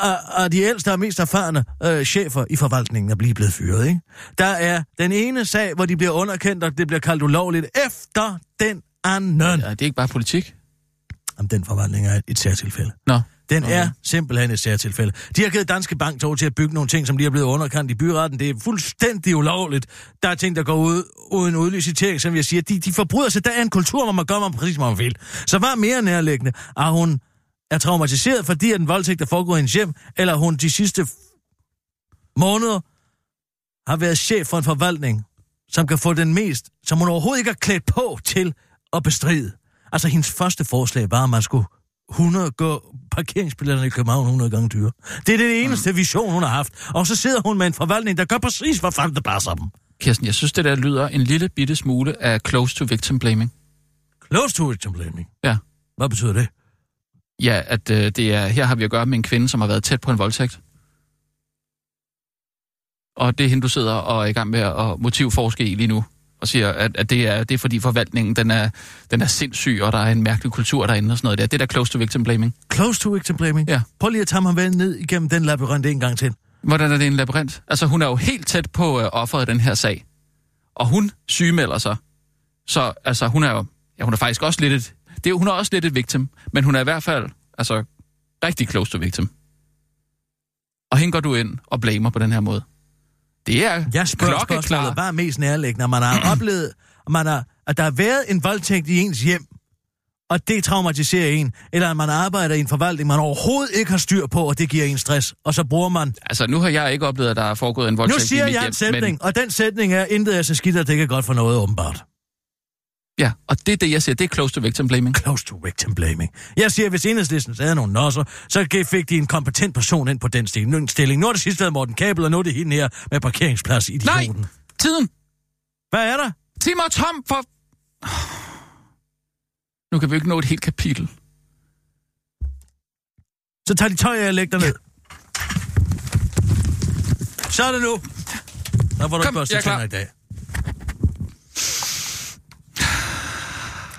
og, og de ældste og mest erfarne øh, chefer i forvaltningen er blive blevet fyret, ikke? Der er den ene sag, hvor de bliver underkendt, og det bliver kaldt ulovligt, efter den anden. Ja, det er ikke bare politik. Om den forvandling er et, et særtilfælde. Nå. Den Okay. er simpelthen et særtilfælde. De har givet Danske Bank lov til at bygge nogle ting, som de er blevet underkendt i byretten. Det er fuldstændig ulovligt. Der er ting, der går ud uden udlicitering, som jeg siger. De, de forbryder sig. Der er en kultur, hvor man gør man præcis, hvad man vil. Så hvad er mere nærliggende? Er hun er traumatiseret, fordi at den voldtægt er foregået i hendes hjem, eller hun de sidste måneder har været chef for en forvaltning, som kan få den mest, som hun overhovedet ikke er klædt på til at bestride. Altså, hendes første forslag var, at man skulle 100 gå parkeringsbilletterne i København 100 gange dyre. Det er det eneste vision, hun har haft. Og så sidder hun med en forvaltning, der gør præcis, hvad fanden der passer dem. Kirsten, jeg synes, det der lyder en lille bitte smule af close to victim blaming. Close to victim blaming? Ja. Hvad betyder det? Ja, at øh, det er, her har vi at gøre med en kvinde, som har været tæt på en voldtægt. Og det er hende, du sidder og er i gang med at motivforske i lige nu. Og siger, at, at det, er, det er fordi forvaltningen, den er, den er sindssyg, og der er en mærkelig kultur derinde og sådan noget der. Det er der close to victim blaming. Close to victim blaming? Ja. Prøv lige at tage vel ned igennem den labyrint en gang til. Hvordan er det en labyrint? Altså, hun er jo helt tæt på øh, offeret i den her sag. Og hun sygemelder sig. Så altså, hun er jo... Ja, hun er faktisk også lidt et... Det er, hun er også lidt et victim, men hun er i hvert fald altså, rigtig close to victim. Og hende går du ind og blamer på den her måde. Det er Jeg spørger spørgsmålet, hvad er mest nærliggende? Man har oplevet, man har, at der har været en voldtægt i ens hjem, og det traumatiserer en, eller at man arbejder i en forvaltning, man overhovedet ikke har styr på, og det giver en stress, og så bruger man... Altså, nu har jeg ikke oplevet, at der er foregået en Nu voldtægt siger i mit jeg hjem, en sætning, Men, og den sætning er, intet er så skidt, at det ikke er godt for noget, åbenbart. Ja, og det er det, jeg siger. Det er close to victim blaming. Close to victim blaming. Jeg siger, hvis enhedslisten havde nogle nosser, så fik de en kompetent person ind på den stilling. stilling. Nu er det sidste været Morten Kabel, og nu er det hende her med parkeringsplads i Nej, tiden! Hvad er der? Mig, Tom, for... Nu kan vi ikke nå et helt kapitel. Så tager de tøj af og lægger dig ned. Så er det nu. Der får du Kom, børste er klar. tænder i dag.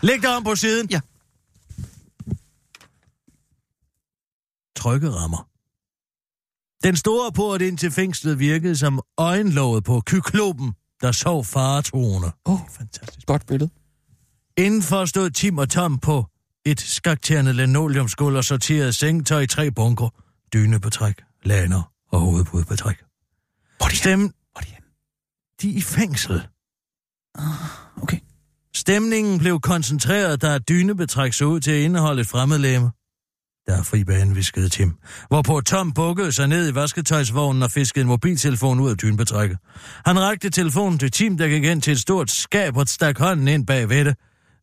Læg dig om på siden. Ja. Trykkerammer. Den store port ind til fængslet virkede som øjenlåget på kyklopen, der sov faretruende. Åh, Fantastisk. godt billede. Indenfor stod Tim og Tom på et skakterende linoleumsgulv og sorterede sengetøj i tre bunker. Dyne på træk, laner og hovedpude på træk. Hvor er de Stem... Hvor er de? De er i fængsel. Okay. Stemningen blev koncentreret, da dynebetræk sig ud til at indeholde et fremmedlæme. Der er fri bane, viskede Tim. Hvorpå Tom bukkede sig ned i vasketøjsvognen og fiskede en mobiltelefon ud af dynebetrækket. Han rakte telefonen til Tim, der gik ind til et stort skab og stak hånden ind bag ved det.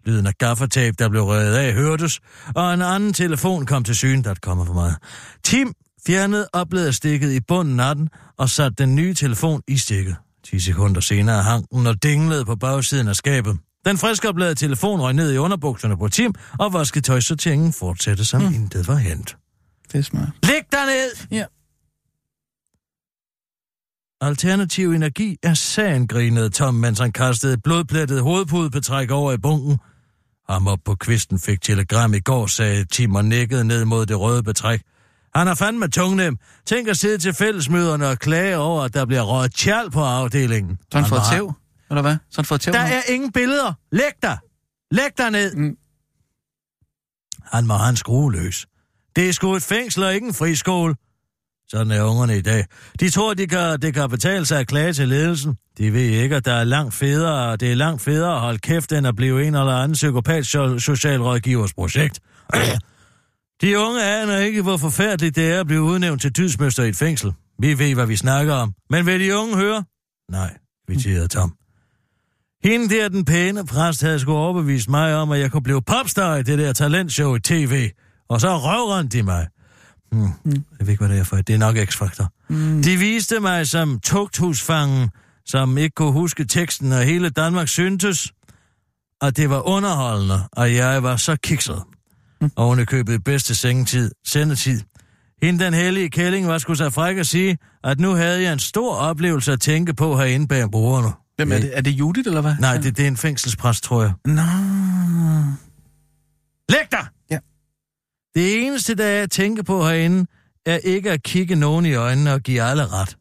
Lyden af gaffertape, der blev revet af, hørtes, og en anden telefon kom til syne, der kommer for meget. Tim fjernede opladerstikket i bunden af den og satte den nye telefon i stikket. 10 sekunder senere hang den og dinglede på bagsiden af skabet. Den friskopladede telefon røg ned i underbukserne på Tim, og vasketøjsorteringen fortsatte som mm. intet var hent. Det er smart. Læg dig ned! Ja. Alternativ energi er sagen, grinede Tom, mens han kastede et blodplettet hovedpudebetræk over i bunken. Ham op på kvisten fik telegram i går, sagde Tim og nikkede ned mod det røde betræk. Han er fandme tungnem. Tænk at sidde til fællesmøderne og klage over, at der bliver røget tjal på afdelingen. Så har han Han tæv? Eller hvad? Så har han fået tæv? Der er ingen billeder. Læg dig. Læg dig ned. Mm. Han må have en skrue løs. Det er sgu et fængsel og ikke en friskole. Sådan er ungerne i dag. De tror, de kan, det kan betale sig at klage til ledelsen. De ved ikke, at der er langt federe, det er langt federe at holde kæft, end at blive en eller anden psykopat so- socialrådgivers projekt. De unge aner ikke, hvor forfærdeligt det er at blive udnævnt til dydsmøster i et fængsel. Vi ved, hvad vi snakker om. Men vil de unge høre? Nej, kvitterede Tom. Hende der, den pæne præst, havde sgu overbevist mig om, at jeg kunne blive popstar i det der talentshow i tv. Og så røvrendte de mig. Hmm. Mm. Jeg ved ikke, hvad det er for. Det er nok X-Factor. Mm. De viste mig som tugthusfangen, som ikke kunne huske teksten, og hele Danmark syntes, at det var underholdende, og jeg var så kikset. Oven i købet i bedste sengetid, sendetid. Hende den hellige kælling var sgu så fræk at sige, at nu havde jeg en stor oplevelse at tænke på herinde bag bordene. Hvem er det? Er det Judith, eller hvad? Nej, det, det er en fængselspræst, tror jeg. Nå. Læg dig! Ja. Det eneste, der jeg tænker på herinde, er ikke at kigge nogen i øjnene og give alle ret.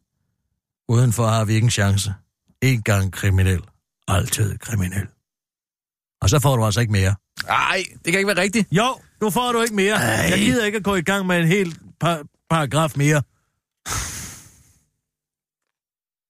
Udenfor har vi ikke en chance. En gang kriminel. Altid kriminel. Og så får du altså ikke mere. Nej, det kan ikke være rigtigt. Jo, nu får du ikke mere. Ej. Jeg gider ikke at gå i gang med en hel par- paragraf mere.